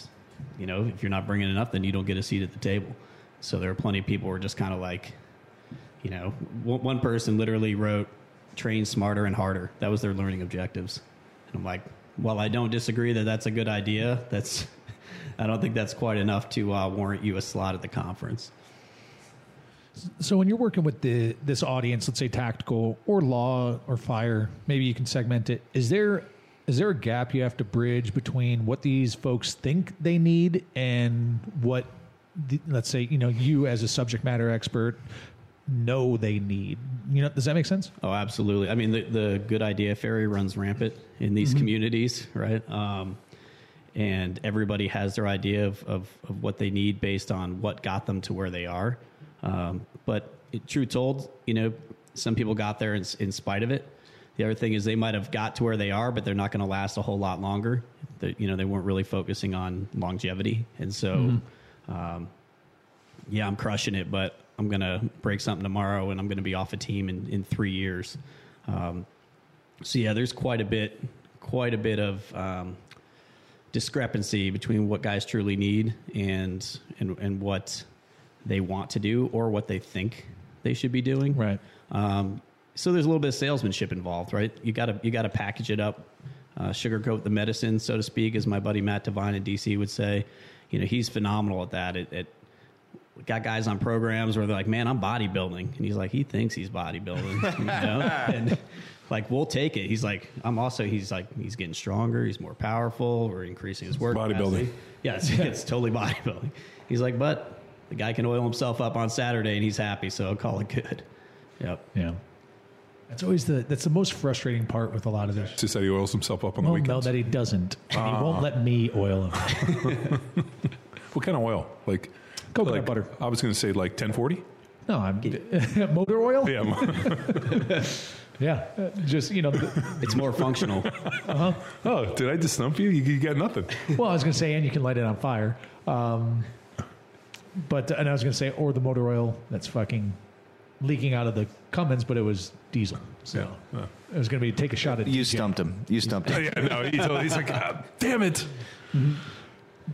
you know, if you're not bringing enough, then you don't get a seat at the table. So there are plenty of people who are just kind of like, you know, one person literally wrote train smarter and harder. That was their learning objectives. And I'm like, while I don't disagree that that's a good idea, that's I don't think that's quite enough to uh, warrant you a slot at the conference. So when you're working with the this audience, let's say tactical or law or fire, maybe you can segment it. Is there is there a gap you have to bridge between what these folks think they need and what the, let's say you know you as a subject matter expert know they need? You know, does that make sense? Oh, absolutely. I mean, the, the good idea fairy runs rampant in these communities, right? Um, and everybody has their idea of, of, of what they need based on what got them to where they are. Um, but it, true told, you know, some people got there in, in spite of it. The other thing is they might have got to where they are, but they're not going to last a whole lot longer. They, you know, they weren't really focusing on longevity, and so, um, yeah, I'm crushing it, but I'm going to break something tomorrow, and I'm going to be off a team in, in three years. Um, so yeah, there's quite a bit, quite a bit of um, discrepancy between what guys truly need and and and what they want to do or what they think they should be doing. Right. Um, so there's a little bit of salesmanship involved, right? You got to you got to package it up, uh, sugarcoat the medicine, so to speak, as my buddy Matt Devine in DC would say. You know, he's phenomenal at that. It, it got guys on programs where they're like, "Man, I'm bodybuilding," and he's like, he thinks he's bodybuilding, you know, and like we'll take it. He's like, I'm also. He's like, he's getting stronger. He's more powerful. We're increasing his work. Bodybuilding. capacity. Yeah, it's, it's totally bodybuilding. He's like, but the guy can oil himself up on Saturday and he's happy, so I'll call it good. Yep. Yeah. That's always the that's the most frustrating part with a lot of this. Just that he oils himself up on the Well, no, that he doesn't. And he won't ah. let me oil him. what kind of oil? Like Coconut like- butter. I was going to say like 1040. No, I'm getting motor oil. Yeah. Yeah, uh, just you know. the- It's more functional. oh, did I just stump you? You, you got nothing. well, I was going to say, and you can light it on fire. Um, but and I was going to say, or the motor oil that's fucking leaking out of the Cummins, but it was diesel. So Yeah. it was going to be take a shot at You DJ. stumped him. You stumped him. yeah, no, he told, he's like, "Ah, damn it.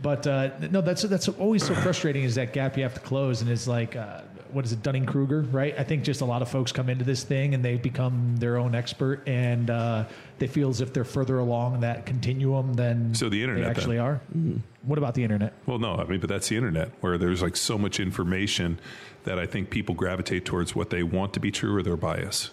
But uh, no, that's that's always so frustrating. Is that gap you have to close, and it's like, uh, what is it, Dunning Kruger, right? I think just a lot of folks come into this thing and they become their own expert, and uh, they feel as if they're further along that continuum than So the internet, they actually then. are. What about the internet? Well, no, I mean, but that's the internet where there's like so much information that I think people gravitate towards what they want to be true or their bias.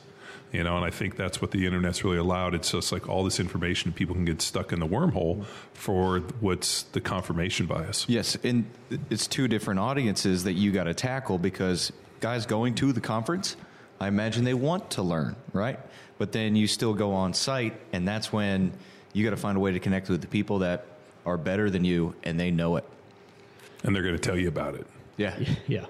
You know, and I think that's what the internet's really allowed. It's just like all this information, people can get stuck in the wormhole for what's the confirmation bias. Yes, and it's two different audiences that you got to tackle because guys going to the conference, I imagine they want to learn, right? But then you still go on site, and that's when you got to find a way to connect with the people that are better than you, and they know it. and they're going to tell you about it. Yeah. Yeah.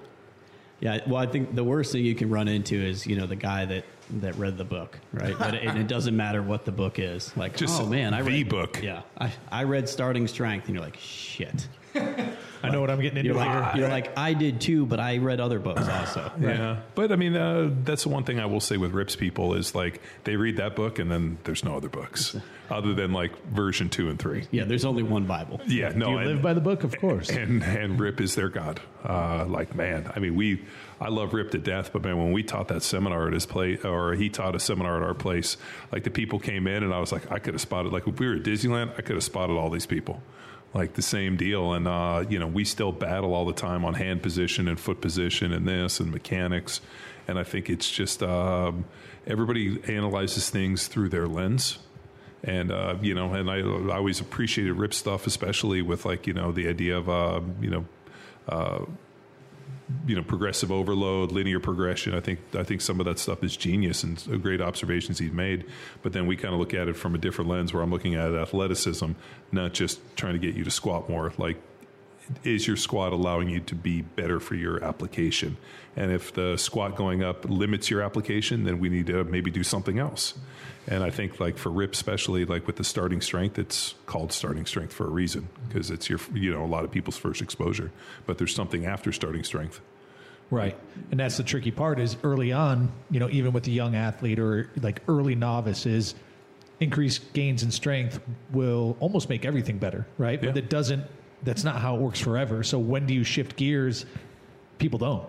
Yeah. Well, I think the worst thing you can run into is, you know, the guy that, that read the book, right? But it, it doesn't matter what the book is. Like, Just oh man, I the read book. Yeah. I, I read Starting Strength, and you're like, shit. I know what I'm getting into You're here. like, you're like, I did too, but I read other books also. Yeah, but I mean, uh, that's the one thing I will say with Rips people is like they read that book and then there's no other books other than like version two and three. Yeah. There's only one Bible. Yeah, no, Do you and- live by the book? Of course. and and Rip is their god. Uh, like man, I mean, we I love Rip to death, but man, when we taught that seminar at his place, or he taught a seminar at our place, like the people came in, and I was like, I could have spotted. Like if we were at Disneyland, I could have spotted all these people. Like the same deal, and uh, you know we still battle all the time on hand position and foot position and this and mechanics, and I think it's just um, everybody analyzes things through their lens, and uh, you know, and I, I always appreciated Rip stuff, especially with like you know the idea of uh, you know, uh, you know, progressive overload, linear progression. I think I think some of that stuff is genius and great observations he's made. But then we kind of look at it from a different lens, where I'm looking at athleticism, not just trying to get you to squat more. Like is your squat allowing you to be better for your application? And if the squat going up limits your application, then we need to maybe do something else. And I think like for Rip, especially like with the starting strength, it's called starting strength for a reason because it's your, you know, a lot of people's first exposure, but there's something after starting strength. Right. And that's the tricky part is early on, you know, even with a young athlete or like early novices, increased gains in strength will almost make everything better, right? But it doesn't that's not how it works forever. So when do you shift gears? People don't,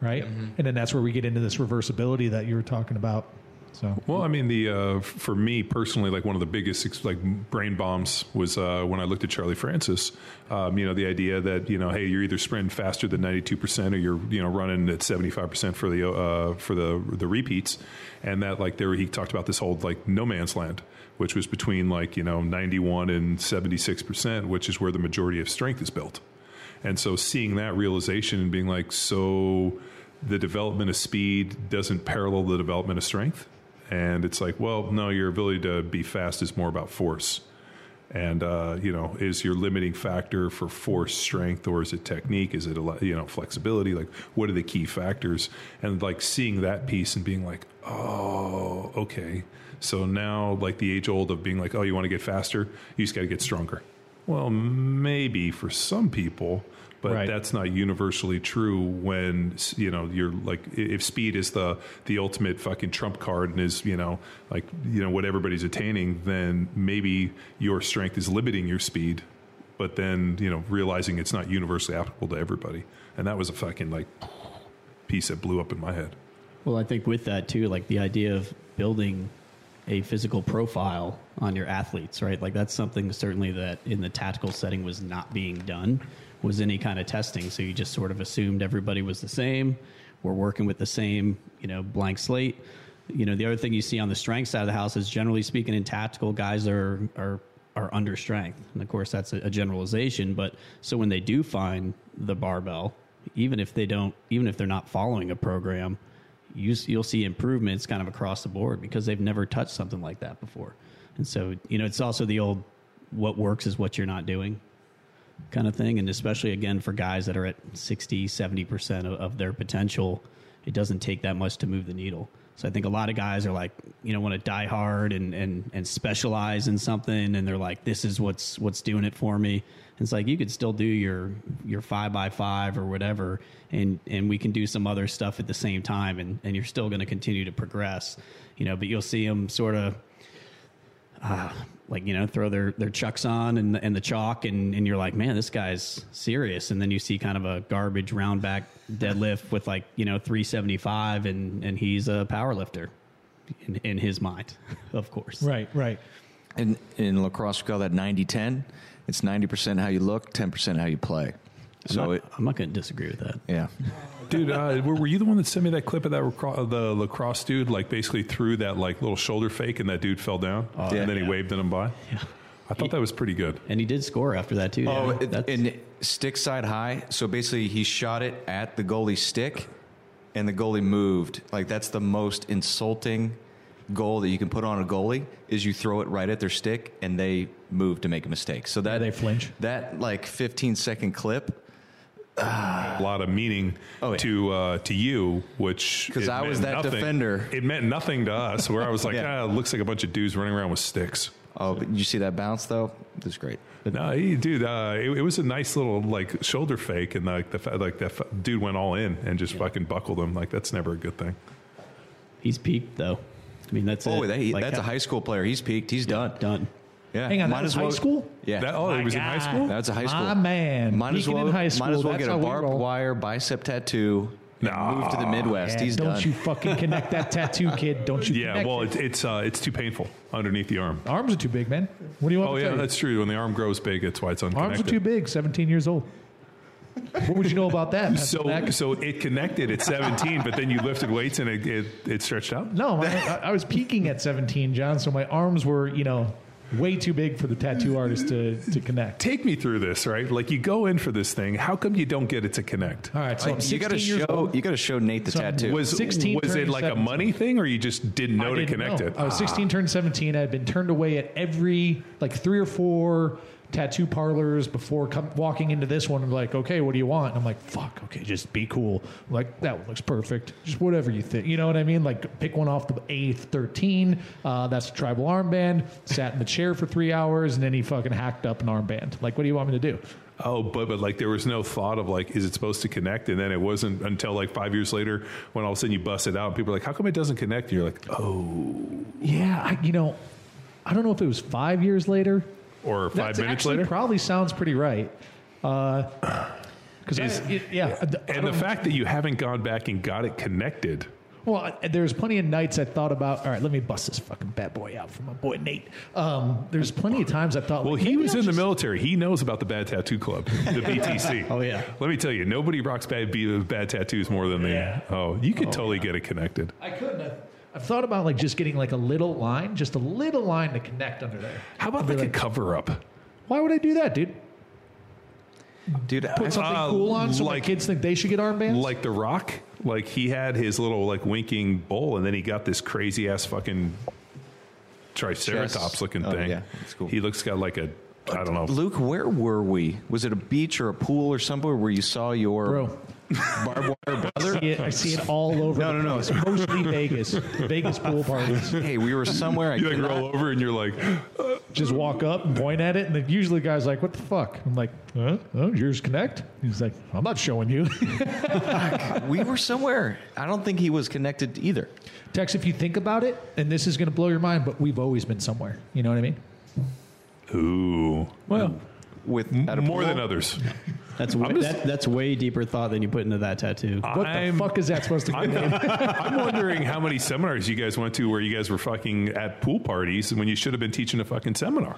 right? And then that's where we get into this reversibility that you were talking about. So Well, I mean, the uh, for me personally, like one of the biggest like brain bombs was uh, when I looked at Charlie Francis. Um, you know, the idea that you know, hey, you're either sprinting faster than 92 percent, or you're you know running at 75 percent for the uh, for the the repeats, and that like there he talked about this whole like no man's land, which was between like you know 91 and 76 percent, which is where the majority of strength is built. And so seeing that realization and being like, so the development of speed doesn't parallel the development of strength. And it's like, well, no, your ability to be fast is more about force. And, uh, you know, is your limiting factor for force strength or is it technique? Is it, you know, flexibility? Like, what are the key factors? And like seeing that piece and being like, oh, okay. So now, like the age old of being like, oh, you want to get faster? You just got to get stronger. Well, maybe for some people, but Right. that's not universally true when you know you're like if speed is the the ultimate fucking trump card and is you know like you know what everybody's attaining then maybe your strength is limiting your speed but then you know realizing it's not universally applicable to everybody and that was a fucking like piece that blew up in my head Well, I think with that too, like the idea of building a physical profile on your athletes, right? Like that's something certainly that in the tactical setting was not being done, was any kind of testing. So you just sort of assumed everybody was the same. We're working with the same, you know, blank slate. You know, the other thing you see on the strength side of the house is generally speaking in tactical, guys are are are under strength. And of course that's a, a generalization, but so when they do find the barbell, even if they don't even if they're not following a program, you, you'll see improvements kind of across the board because they've never touched something like that before. And so, you know, it's also the old what works is what you're not doing kind of thing. And especially, again, for guys that are at 60, 70% of, of their potential, it doesn't take that much to move the needle. So I think a lot of guys are like, you know, want to die hard and, and, and specialize in something. And they're like, this is what's, what's doing it for me. It's like you could still do your your five by five or whatever, and and we can do some other stuff at the same time, and, and you're still going to continue to progress, you know. But you'll see them sort of uh, like you know throw their their chucks on and and the chalk and and you're like man this guy's serious and then you see kind of a garbage round back deadlift with like you know 375 and and he's a power lifter in, in his mind of course right, right. and in lacrosse, we call that 90 10. It's 90% how you look, 10% how you play. I'm So, not, it, I'm not going to disagree with that yeah. dude uh, were, were you the one that sent me that clip of that lacrosse, of the lacrosse dude like basically threw that like little shoulder fake and that dude fell down and then he yeah. waved at him by i thought that was pretty good and he did score after that too Oh, yeah. it- That's- and stick side high. So basically, he shot it at the goalie stick, and the goalie moved. Like that's the most insulting goal that you can put on a goalie is you throw it right at their stick and they move to make a mistake. So that they flinch. That like 15 second clip. a lot of meaning Oh, yeah. to uh, to you, which because I was meant that defender. It meant nothing to us. Where I was like, Yeah. ah, it looks like a bunch of dudes running around with sticks. Oh, but you see that bounce though? It was great. No, he, dude, uh, it, it was a nice little like shoulder fake, and like the like that dude went all in and just fucking buckled him. Like that's never a good thing. He's peaked though. I mean, that's Oh, it. that, Like, that's a high school player. He's peaked. He's done. done. Yeah. Hang on, that was as high school? Yeah. That, oh, My he was in high guy. school. That's a high school. My man. Might as well. in high Might as well that's get a how we barbed roll. wire bicep tattoo. and Nah. Move to the Midwest. Yeah, He's don't done. you fucking connect that tattoo, kid? Don't you? Yeah, well, it. it, it's uh, it's too painful underneath the arm. arms are too big, man. What do you want? Oh to yeah, tell you? that's true. When the arm grows big, that's why it's unconnected. arms are too big. Seventeen years old. What would you know about that? So, Matt? so it connected at 17, but then you lifted weights and it, it, it stretched out. no, I, I was peaking at 17, John. So my arms were, you know, way too big for the tattoo artist to to connect. Take me through this, right? Like you go in for this thing. How come you don't get it to connect? All right, so I'm you 16 got to show. old. You got to show Nate the So tattoo. Was 16 was it turning like a money thing, or you just didn't know I to didn't connect know. it? I was 16, turned 17. I had been turned away at every like three or four tattoo parlors before come, walking into this one. I'm like, okay, what do you want? And I'm like, fuck, okay, just be cool. I'm like that one looks perfect. Just whatever you think. You know what I mean? Like pick one off the eighth 13. Uh, that's a tribal armband. Sat in the chair for three hours, and then he fucking hacked up an armband. Like, what do you want me to do? Oh, but but like there was no thought of like, is it supposed to connect? And then it wasn't until like five years later when all of a sudden you bust it out. And people are like, how come it doesn't connect? And you're like, oh, Yeah, I, you know, I don't know if it was five years later. Or five That's minutes actually later. probably sounds pretty right. Because Is- yeah, I- I and the don't- fact that you haven't gone back and got it connected. Well, I- there's plenty of nights I thought about. All right, let me bust this fucking bad boy out for my boy Nate. Um, there's plenty of times I thought. Well, like, he maybe was I'll in the just- military. He knows about the Bad Tattoo Club, the BTC. Oh, yeah. Let me tell you, nobody rocks bad bad tattoos more than Yeah. the. Oh, you could totally get it connected. I couldn't. Have, I've thought about like just getting like a little line, just a little line to connect under there. How about like, like, a cover up? Why would I do that, dude? Dude, Put something Uh, cool on so like- my kids think they should get armbands. Like The Rock, like he had his little like winking bowl, and then he got this crazy ass fucking triceratops Chest. looking Oh, thing. yeah, that's cool. He looks got like a I don't know. Luke, where were we? Was it a beach or a pool or somewhere where you saw your Bro, barbed wire I brother? see, it, I see it all over. No, the no, no. It's Mostly Vegas, Vegas pool parties. Hey, we were somewhere. I You like cannot- roll over and you're like, just walk up and point at it, and then usually the guy's like, "What the fuck?" I'm like, "Huh? Oh, yours connect?" He's like, "I'm not showing you." we were somewhere. I don't think he was connected either. Tex, if you think about it, and this is going to blow your mind, but we've always been somewhere. You know what I mean? ooh, Well, With at a more than others. That's way, just- that, that's way deeper thought than you put into that tattoo. what I'm- the fuck is that supposed to I'm, mean? I'm wondering how many seminars you guys went to where you guys were fucking at pool parties when you should have been teaching a fucking seminar.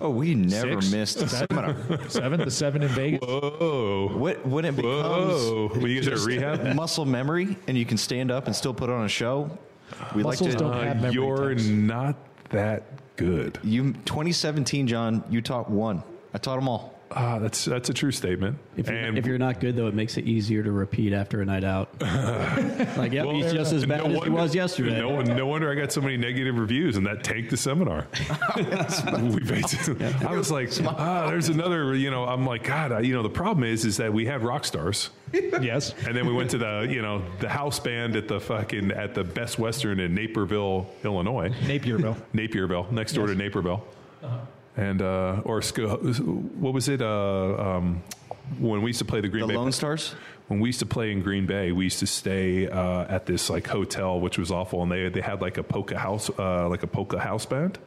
Oh, we never Six? missed a seminar. Seven, the seven in Vegas. Whoa. What when it becomes Whoa. When you guys are at rehab? muscle memory and you can stand up and still put on a show. We Muscles like to. don't have memory you're Tex. not that good. You 2017, John. You taught one. I taught them all. Ah, that's that's a true statement. If you're, and if you're not good, though, it makes it easier to repeat after a night out. like, yep, he's just as bad as he was yesterday. No, no wonder I got so many negative reviews, and that tanked the seminar. we basically, I was like, ah, there's another. You know, I'm like, God, I, you know, the problem is, is that we had rock stars, Yes. and then we went to the, you know, the house band at the fucking at the Best Western in Naperville, Illinois, Napierville. Naperville, next door to Naperville, and uh, or Sco- what was it? Uh, um, when we used to play the Green The Bay Lone Stars. when we used to play in Green Bay, we used to stay uh, at this like hotel, which was awful, and they they had like a polka house, uh, like a polka house band,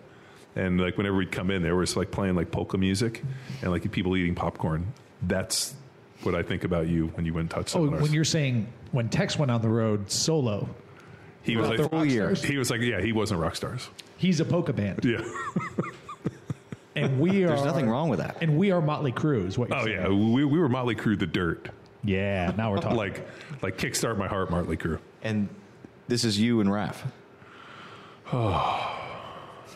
and like whenever we'd come in, there was like playing like polka music, and like people eating popcorn. That's what I think about you when you went and touch Oh, when you're saying when Tex went on the road solo, he was the like rock stars? He was like, yeah, he wasn't rock stars. he's a polka band, Yeah. and we are. There's nothing wrong with that. And we are Motley Crue. Is what? You're Oh saying. yeah, we, we were Motley Crue, the Dirt, Yeah. Now we're talking. like like kickstart my heart, Motley Crue. And this is you and Raph.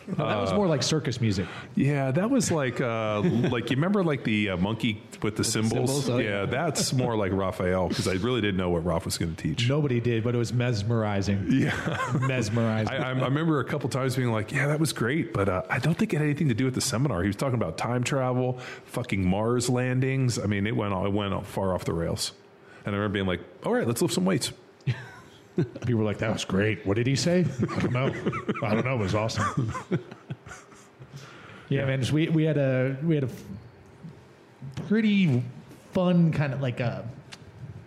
Well, that was more like circus music. Yeah, that was like uh, like you remember like the uh, monkey with the cymbals. cymbals, oh, yeah, yeah. that's more like Raphael because I really didn't know what Raph was going to teach. Nobody did, but it was mesmerizing. Yeah. Mesmerizing. I, I I remember a couple times being like, "Yeah, that was great," but uh, I don't think it had anything to do with the seminar. He was talking about time travel, fucking Mars landings. I mean, it went it went far off the rails. And I remember being like, "All right, let's lift some weights." People were like, "That was great." What did he say? I don't know. I don't know. It was awesome. yeah, man. just- We we had a we had a pretty fun kind of like a.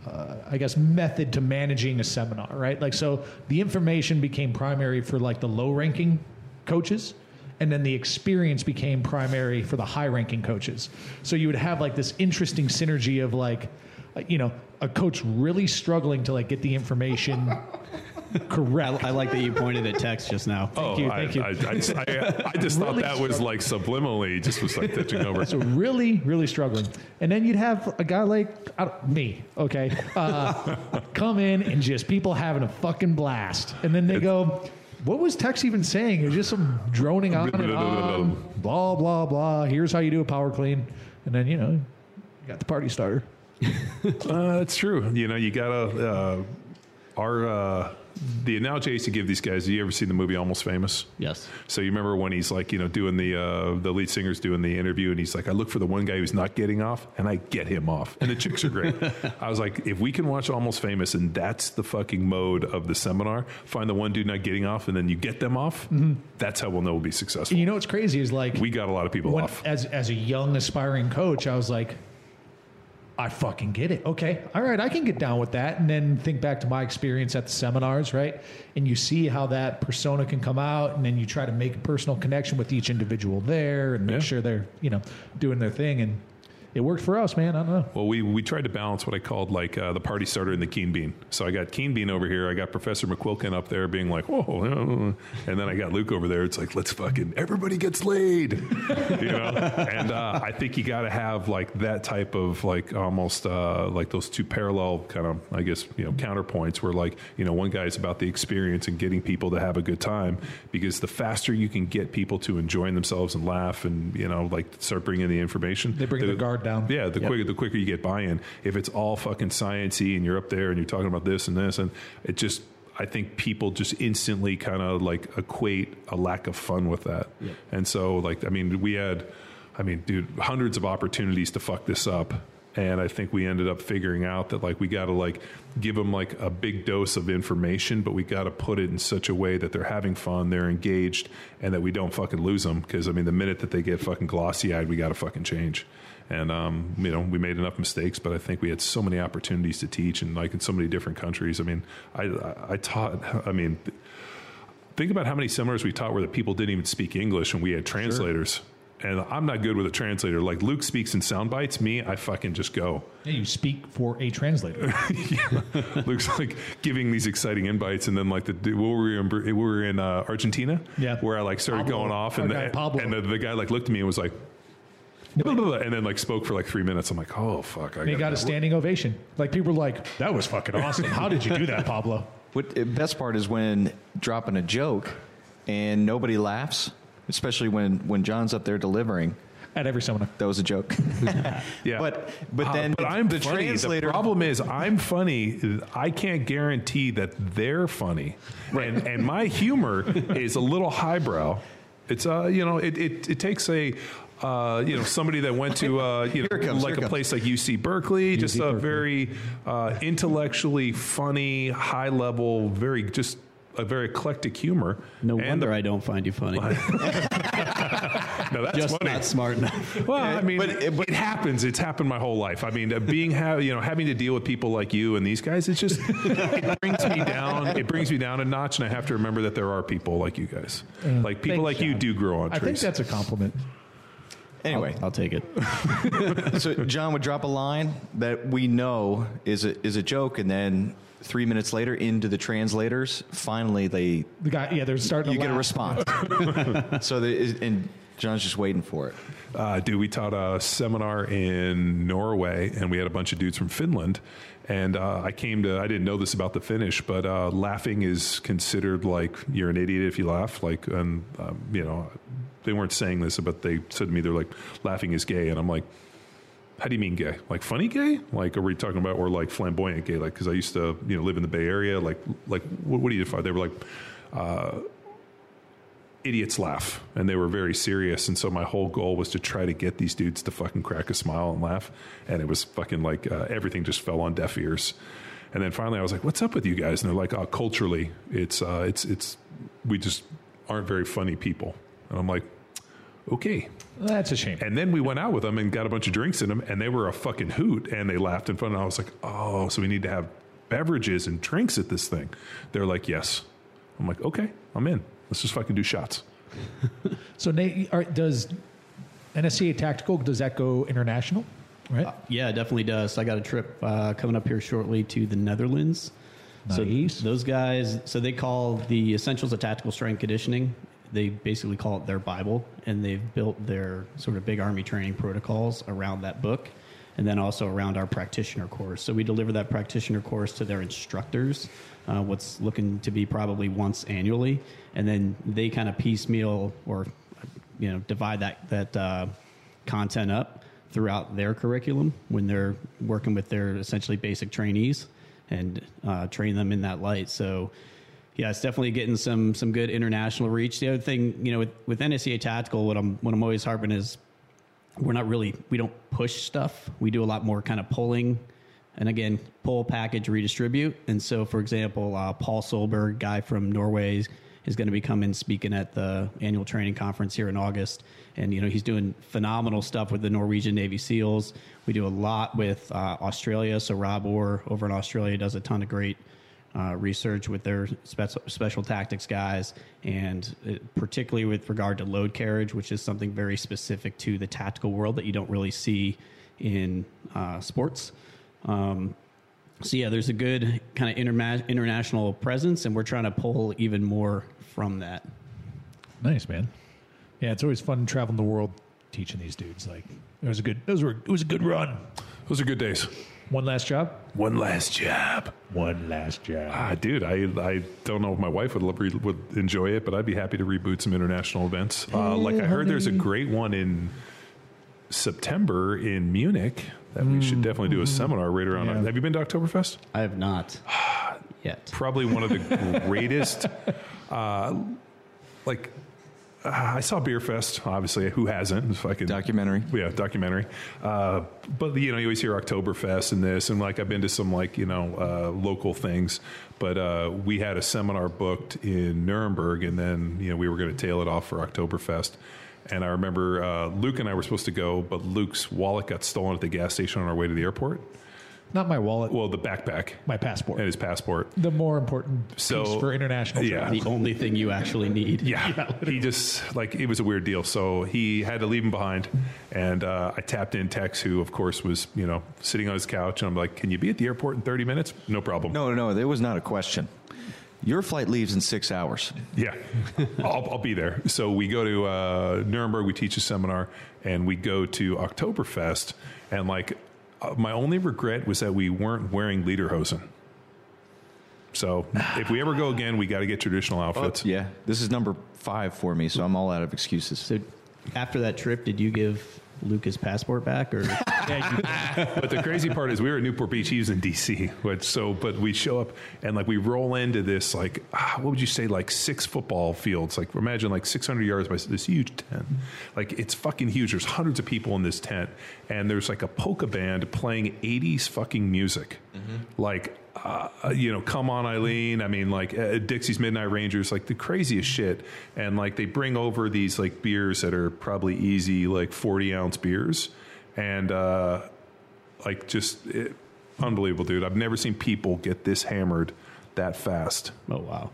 Uh, I guess method to managing a seminar, right? Like, so the information became primary for like the low ranking coaches, and then the experience became primary for the high ranking coaches. So you would have like this interesting synergy of like, you know, a coach really struggling to like get the information I, correct. I like that you pointed at Tex just now. oh, you, I, thank you. I, I, I, I just thought Really that was like subliminally just was like touching over. So really, really struggling. And then you'd have a guy like I don't- me, okay, uh, come in and just people having a fucking blast. And then they go, what was Tex even saying? It was just some droning on and on, blah, blah, blah. Here's how you do a power clean. And then, you know, you got the party starter. Uh, that's true. You know, you gotta. Uh, our uh, the analogy I used to give these guys. Have you ever seen the movie Almost Famous? Yes. So you remember when he's like, you know, doing the uh, the lead singer's doing the interview, and he's like, I look for the one guy who's not getting off, and I get him off, and the chicks are great. I was like, if we can watch Almost Famous, and that's the fucking mode of the seminar, find the one dude not getting off, and then you get them off. That's how we'll know we'll be successful. And you know what's crazy is like we got a lot of people when, off. as as a young aspiring coach, I was like, I fucking get it. Okay, all right, I can get down with that. And then think back to my experience at the seminars, right? And you see how that persona can come out, and then you try to make a personal connection with each individual there, and make Yeah. sure they're you know doing their thing. And it worked for us, man. I don't know. Well, we, we tried to balance what I called like uh, the party starter and the keen bean. So I got keen bean over here. I got Professor McQuilkin up there being like, whoa. uh," And then I got Luke over there. It's like, let's fucking, everybody gets laid. you know? And uh, I think you got to have like that type of like almost uh, like those two parallel kind of, I guess, you know, counterpoints where like, you know, one guy's about the experience and getting people to have a good time because the faster you can get people to enjoy themselves and laugh and, you know, like start bringing the information. They bring the, their guard down. Yeah, the Yep. quicker the quicker you get buy-in. If it's all fucking sciency and you're up there and you're talking about this and this and it just I think people just instantly kind of like equate a lack of fun with that. And so like I mean we had I mean dude hundreds of opportunities to fuck this up and I think we ended up figuring out that like we got to like give them like a big dose of information, but we got to put it in such a way that they're having fun, they're engaged, and that we don't fucking lose them. Because I mean, the minute that they get fucking glossy eyed, we got to fucking change. And um, you know, we made enough mistakes, but I think we had so many opportunities to teach, and like in so many different countries. I mean, I I, taught. I mean. Think about how many seminars we taught where the people didn't even speak English and we had translators. And I'm not good with a translator. Like Luke speaks in sound bites. Me, I fucking just go. Yeah, you speak for a translator. Luke's like giving these exciting invites, and then like the we were in, we were in uh, Argentina, Yeah. where I like started Pablo. going off, and the, and the, the guy like looked at me and was like, blah, blah, blah, and then like spoke for like three minutes. I'm like, oh fuck, I And he got a standing ovation. Like people were like, "That was fucking awesome. How did you do that, Pablo?" What the best part is when dropping a joke and nobody laughs, especially when when John's up there delivering. At every seminar. That was a joke. Yeah, But- but Uh, then but I'm the funny. translator- The problem is I'm funny. I can't guarantee that they're funny, and and my humor is a little highbrow. It's uh you know it it, it takes a. Uh, you know, somebody that went to uh, you know, comes, like a comes. place like UC Berkeley, just a Berkeley. very uh, intellectually funny, high level, very just a very eclectic humor. No And wonder the- I don't find you funny. no, that's Just funny. not smart enough. Well, I mean, but but it- it, happens. It's happened my whole life. I mean, uh, being ha- you know having to deal with people like you and these guys, it's just it brings me down. It brings me down a notch, and I have to remember that there are people like you guys, like people thanks, like you, do grow on trees. I think trees. that's a compliment. Anyway, I'll take it. so John would drop a line that we know is a, is a joke, and then three minutes later, into the translators, finally they The guy, yeah, they're starting. you to get a response. so the, and John's just waiting for it. Uh, dude, we taught a seminar in Norway, and we had a bunch of dudes from Finland. And uh, I came to, I didn't know this about the Finnish, but uh, laughing is considered like you're an idiot if you laugh. Like, and, um, you know, they weren't saying this, but they said to me, they're like, laughing is gay. And I'm like, how do you mean gay? Like funny gay? Like, are we talking about, or like flamboyant gay? Like, because I used to, you know, live in the Bay Area. Like, like what, what do you define? They were like, uh, idiots laugh and they were very serious and so my whole goal was to try to get these dudes to fucking crack a smile and laugh and it was fucking like uh, everything just fell on deaf ears and then finally i was like what's up with you guys and they're like oh, culturally it's uh, it's it's we just aren't very funny people and i'm like okay That's a shame. and then we went out with them and got a bunch of drinks in them, and they were a fucking hoot, and they laughed in front. And I was like, oh, so we need to have beverages and drinks at this thing. They're like, yes. I'm like, okay, I'm in. Let's just fucking do shots. So Nate, are, does NSCA Tactical does that go international? Right. Yeah, it definitely does. I got a trip uh, coming up here shortly to the Netherlands. Nice. So those guys, so they call the Essentials of Tactical Strength Conditioning. They basically call it their Bible, and they've built their sort of big Army training protocols around that book, and then also around our practitioner course. So we deliver that practitioner course to their instructors, uh, what's looking to be probably once annually, and then they kind of piecemeal or you know divide that that uh, content up throughout their curriculum when they're working with their essentially basic trainees and uh, train them in that light. So, yeah, it's definitely getting some some good international reach. The other thing, you know, with, with NSCA Tactical, what I'm what I'm always harping is we're not really we don't push stuff. We do a lot more kind of pulling. And again, pull, package, redistribute. And so, for example, uh, Paul Solberg, guy from Norway, is going to be coming speaking at the annual training conference here in August. And, you know, he's doing phenomenal stuff with the Norwegian Navy SEALs. We do a lot with uh, Australia. So, Rob Orr over in Australia does a ton of great uh, research with their special, special tactics guys, and it, particularly with regard to load carriage, which is something very specific to the tactical world that you don't really see in uh, sports. Um, so yeah, there's a good kind of interma- international presence, and we're trying to pull even more from that. Nice man. Yeah, it's always fun traveling the world teaching these dudes. Like it was a good. Those were. It was a good run. Those are good days. One last job. One last job. One last job. Ah, dude, I I don't know if my wife would love, would enjoy it, but I'd be happy to reboot some international events. Uh, like I heard, there's a great one in September in Munich that we should definitely do a seminar right around. Yeah. Have you been to Oktoberfest? I have not yet. Probably one of the greatest. Uh, like uh, I saw Beer Fest, obviously. Who hasn't? If I can Documentary. yeah, documentary. Uh, but you know, you always hear Oktoberfest and this, and like I've been to some like you know uh, local things. But uh, we had a seminar booked in Nuremberg, and then you know we were going to tail it off for Oktoberfest. And I remember uh, Luke and I were supposed to go, but Luke's wallet got stolen at the gas station on our way to the airport. Not my wallet. Well, the backpack my passport. and his passport. the more important So- piece for international yeah. travel. The only thing you actually need. Yeah, he just like it was a weird deal. So he had to leave him behind, and uh, I tapped in Tex, who of course was you know sitting on his couch, and I'm like, "Can you be at the airport in 30 minutes?" No problem. No, no, no, there was not a question. Your flight leaves in six hours. Yeah, I'll, I'll be there. So we go to uh, Nuremberg, we teach a seminar, and we go to Oktoberfest. And like, uh, my only regret was that we weren't wearing lederhosen. So if we ever go again, we got to get traditional outfits. Yeah, this is number five for me, so I'm all out of excuses. So after that trip, did you give Luke his passport back, or But the crazy part is we were at Newport Beach. He was in DC. But so, but we show up and like we roll into this like ah, what would you say like six football fields? Like imagine like 600 yards by this huge tent. Like it's fucking huge. There's hundreds of people in this tent, and there's like a polka band playing 80s fucking music. Like uh, you know, come on, Eileen. I mean, like uh, Dexys Midnight Runners, like the craziest shit. And like they bring over these like beers that are probably easy, like 40 ounce beers. And uh, like just it, unbelievable, dude. I've never seen people get this hammered that fast. oh wow,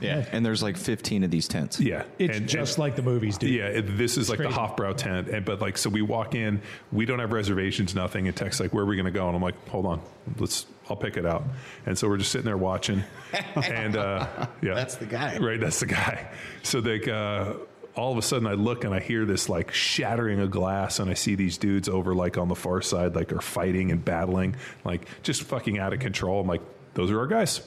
Yeah, and there's like 15 of these tents. Yeah. It's And- just and- like the movies, dude. Yeah, it, this is like crazy. the Hofbrau tent, and but like so we walk in, we don't have reservations, nothing. And Tex's like, "Where are we going to go?" And I'm like, "Hold on, let's, I'll pick it out." And so we're just sitting there watching, and uh, yeah, That's the guy. right? That's the guy. So they, uh, all of a sudden I look and I hear this like shattering of glass and I see these dudes over like on the far side like are fighting and battling like just fucking out of control. I'm like, those are our guys.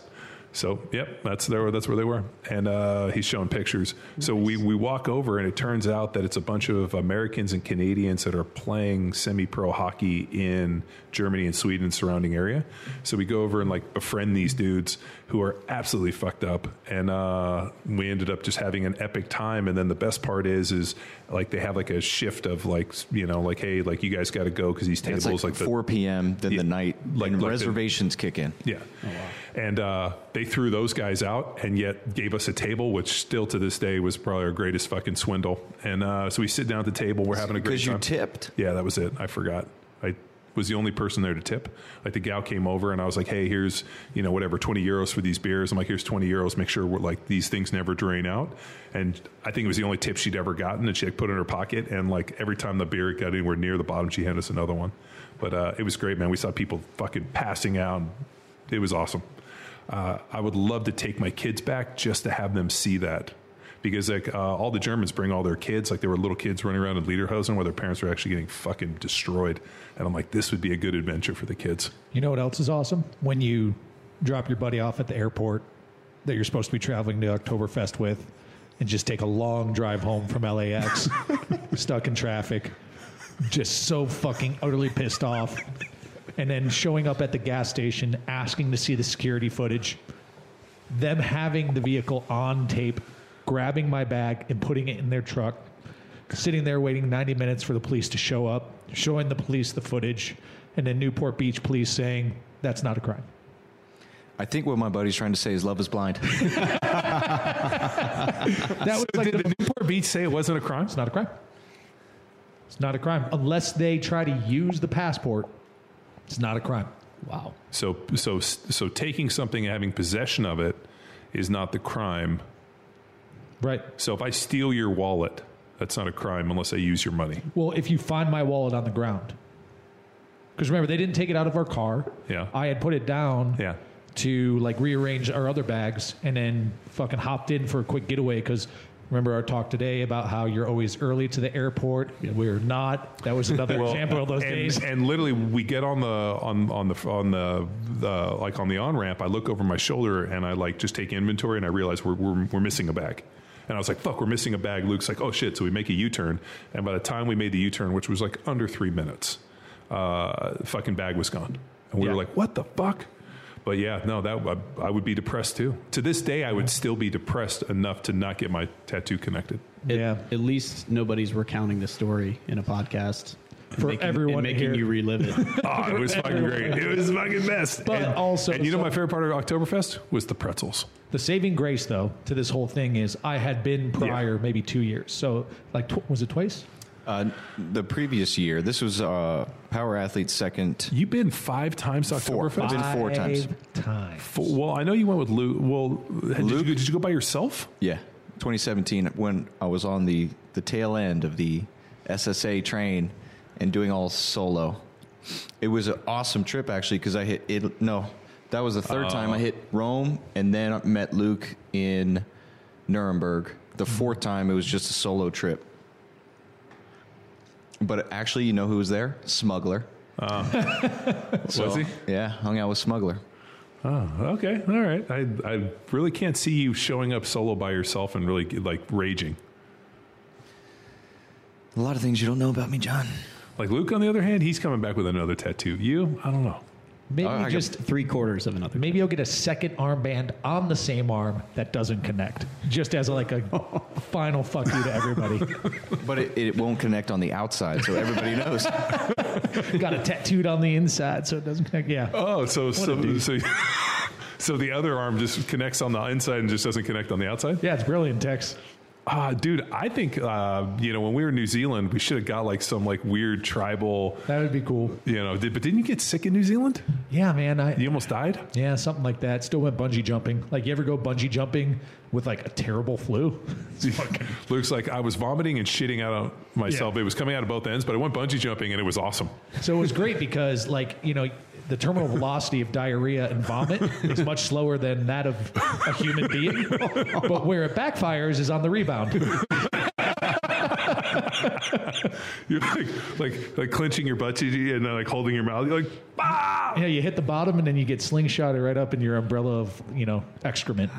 So yep, that's there. That's where they were, and uh, he's showing pictures. So we we walk over, and it turns out that it's a bunch of Americans and Canadians that are playing semi-pro hockey in Germany and Sweden and surrounding area. So we go over and like befriend these dudes who are absolutely fucked up, and uh, we ended up just having an epic time. And then the best part is, is like they have like a shift of like you know like hey like you guys got to go because these It's tables like, like, the, 4 p.m. Then Yeah, the night, like- like, like the- reservations kick in. Yeah. And uh, they threw those guys out and yet gave us a table, which still to this day was probably our greatest fucking swindle. And uh, so we sit down at the table, we're having a great time Because you time. tipped. Yeah, that was it. I forgot. I was the only person there to tip. Like the gal came over and I was like, hey, here's, you know, whatever, 20 euros for these beers. I'm like, here's 20 euros. Make sure we're like these things never drain out. And I think it was the only tip she'd ever gotten and she put in her pocket. And like every time the beer got anywhere near the bottom, she handed us another one. But uh, it was great, man. We saw people fucking passing out. It was awesome. Uh, I would love to take my kids back just to have them see that. Because like uh, all the Germans bring all their kids, like there were little kids running around in Lederhosen where their parents were actually getting fucking destroyed, and I'm like, this would be a good adventure for the kids. You know what else is awesome? When you drop your buddy off at the airport that you're supposed to be traveling to Oktoberfest with and just take a long drive home from LAX, stuck in traffic, just so fucking utterly pissed off. And then showing up at the gas station asking to see the security footage, them having the vehicle on tape, grabbing my bag and putting it in their truck, sitting there waiting 90 minutes for the police to show up, showing the police the footage, and then Newport Beach police saying that's not a crime. I think what my buddy's trying to say is love is blind. That was like Did the, the Newport Beach say it wasn't a crime? it's not a crime. It's not a crime unless they try to use the passport. It's not a crime. Wow. So, so, so taking something and having possession of it is not the crime. Right. So if I steal your wallet, that's not a crime unless I use your money. Well, if you find my wallet on the ground, because remember they didn't take it out of our car. Yeah. I had put it down. Yeah. To like rearrange our other bags, and then fucking hopped in for a quick getaway because. Remember our talk today about how you're always early to the airport. We're not. That was another example of those and, days. and literally, we get on the on on the on the, the like on the on ramp. I look over my shoulder and I like just take inventory, and I realize we're we're, we're missing a bag. And I was like, "Fuck, we're missing a bag." Luke's like, "Oh shit!" So we make a U turn, and by the time we made the U turn, which was like under three minutes, uh, fucking bag was gone, and we Yeah. were like, "What the fuck?" But yeah, no, that I, I would be depressed too. To this day, I would still be depressed enough to not get my tattoo connected. At- Yeah. At least nobody's recounting the story in a podcast. For making, everyone and making hear. you relive it. Oh, it was fucking great. It was fucking best. But and, also- and you know my favorite part of Oktoberfest was the pretzels. The saving grace, though, to this whole thing is I had been prior maybe two years. So, like, tw- was it twice? Uh, the previous year, this was uh, Power Athlete's second. You've been five times to Four. Oktoberfest. I've been four times. Five times. F- Well, I know you went with Luke. Well, did, you, Luke? did you go by yourself? Yeah, 2017 when I was on the the tail end of the SSA train and doing all solo. It was an awesome trip actually because I hit it. No, that was the third time I hit Rome and then I met Luke in Nuremberg. The fourth time it was just a solo trip. But actually, you know who was there? Smuggler. Oh. So, Was he? Yeah, hung out with Smuggler. Oh, okay, all right. I I really can't see you showing up solo by yourself and really like raging. A lot of things you don't know about me, John. Like Luke, on the other hand, he's coming back with another tattoo. You, I don't know. Maybe I got- just Three quarters of another. maybe you'll get a second armband on the same arm that doesn't connect, just as like a final fuck you to everybody. But it, it won't connect on the outside, so everybody knows. Got it tattooed on the inside, so it doesn't connect. Yeah. Oh, so a so dude. so, so the other arm just connects on the inside and just doesn't connect on the outside. Yeah, it's brilliant, Tex. Ah, dude, I think uh, you know when we were in New Zealand, we should have got like some like weird tribal, That would be cool. you know. Did, but didn't you get sick in New Zealand? Yeah, man. I, You almost died. Yeah, something like that. Still went bungee jumping. Like, you ever go bungee jumping with like a terrible flu? Luke's like I was vomiting and shitting out of myself. Yeah. It was coming out of both ends, but I went bungee jumping and it was awesome. so it was great because, like, you know, the terminal velocity of diarrhea and vomit is much slower than that of a human being. But where it backfires is on the rebound. You're like like like clenching your butt cheek and then like holding your mouth. You're like, ah! Yeah, you hit the bottom and then you get slingshotted right up in your umbrella of you know excrement.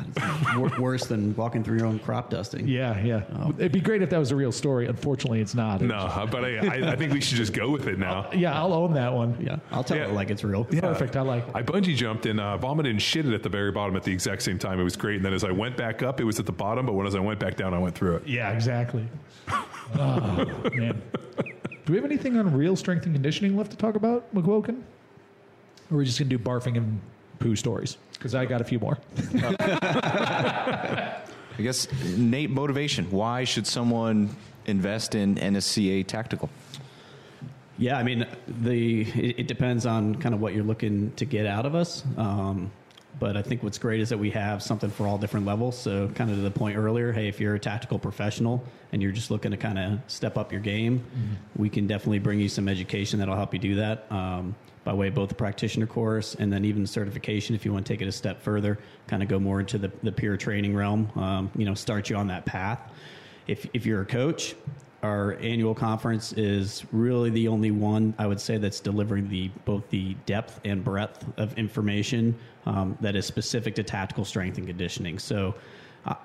Wor- Worse than walking through your own crop dusting. Yeah, yeah. It'd be great if that was a real story. Unfortunately, it's not. No, but I, I, I think we should just go with it now. Yeah, I'll own that one. Yeah, I'll tell Yeah. it like it's real. Perfect. I like. it. I bungee jumped and uh, vomited and shitted at the very bottom at the exact same time. It was great. And then as I went back up, it was at the bottom. But when as I went back down, I went through it. Yeah, exactly. Oh man. Do we have anything on real strength and conditioning left to talk about, McQuilkin? Or are we just gonna do barfing and poo stories? Because I got a few more. I guess Nate motivation. Why should someone invest in NSCA Tactical? Yeah, I mean, the it, it depends on kind of what you're looking to get out of us. Um, but I think what's great is that we have something for all different levels. So, kind of to the point earlier, hey, if you're a tactical professional and you're just looking to kind of step up your game, we can definitely bring you some education that'll help you do that. Um, by way of both the practitioner course and then even certification, if you want to take it a step further, kind of go more into the, the peer training realm, um, you know, start you on that path. If, if you're a coach, our annual conference is really the only one I would say that's delivering the both the depth and breadth of information um, that is specific to tactical strength and conditioning. So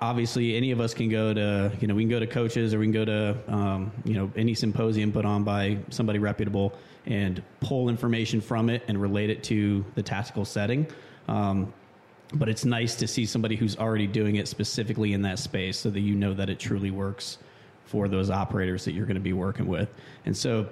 obviously, any of us can go to you know we can go to coaches or we can go to um, you know any symposium put on by somebody reputable and pull information from it and relate it to the tactical setting. Um, but it's nice to see somebody who's already doing it specifically in that space so that you know that it truly works for those operators that you're going to be working with. And so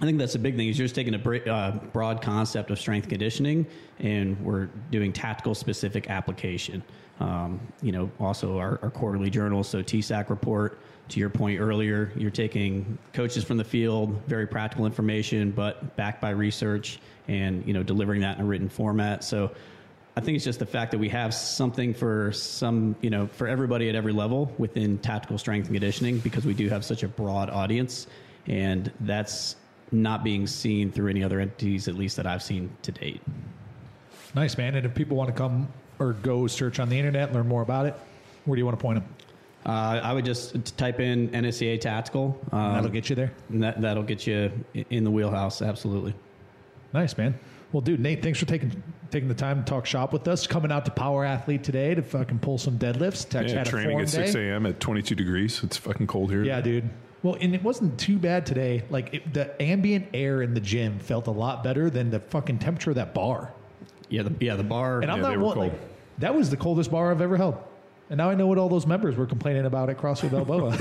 I think that's a big thing is you're just taking a uh, broad concept of strength conditioning and we're doing tactical specific application. Um, you know, also our, our quarterly journal, so TSAC report. To your point earlier, you're taking coaches from the field, very practical information, but backed by research, and you know, delivering that in a written format. So, I think it's just the fact that we have something for some, you know, for everybody at every level within tactical strength and conditioning because we do have such a broad audience, and that's not being seen through any other entities, at least that I've seen to date. Nice, man. And if people want to come or go search on the internet, learn more about it, where do you want to point them? Uh, I would just type in NSCA tactical. Um, That'll get you there. and that, that'll get you in the wheelhouse. Absolutely. Nice, man. Well, dude, Nate, thanks for taking taking the time to talk shop with us. Coming out to Power Athlete today to fucking pull some deadlifts. Tex Yeah, had training form at 6 a.m. at 22 degrees. It's fucking cold here. Yeah, dude. Well, and it wasn't too bad today. Like it, the ambient air in the gym felt a lot better than the fucking temperature of that bar. Yeah, the, yeah, the bar. And I'm Yeah, not they were one, cold. like, that was the coldest bar I've ever held. And now I know what all those members were complaining about at CrossFit Balboa.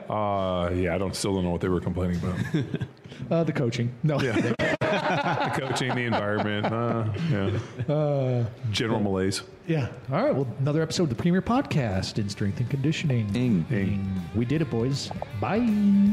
Uh, yeah, I don't still don't know what they were complaining about. uh, the coaching. No. Yeah. the coaching, the environment, uh, yeah. General malaise. Yeah. All right. Well, another episode of the Premier Podcast in Strength and Conditioning. Ding. Ding. We did it, boys. Bye.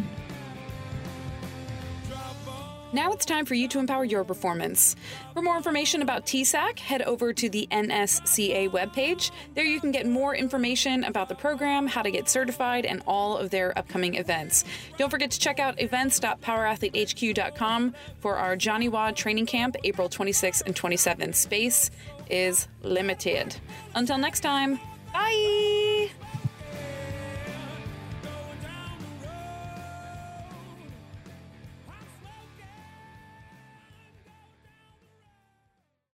Now it's time for you to empower your performance. For more information about TSAC, head over to the NSCA webpage. There you can get more information about the program, how to get certified, and all of their upcoming events. Don't forget to check out events.powerathletehq.com for our Johnny Wad training camp, April 26th and 27th. Space is limited. Until next time, bye!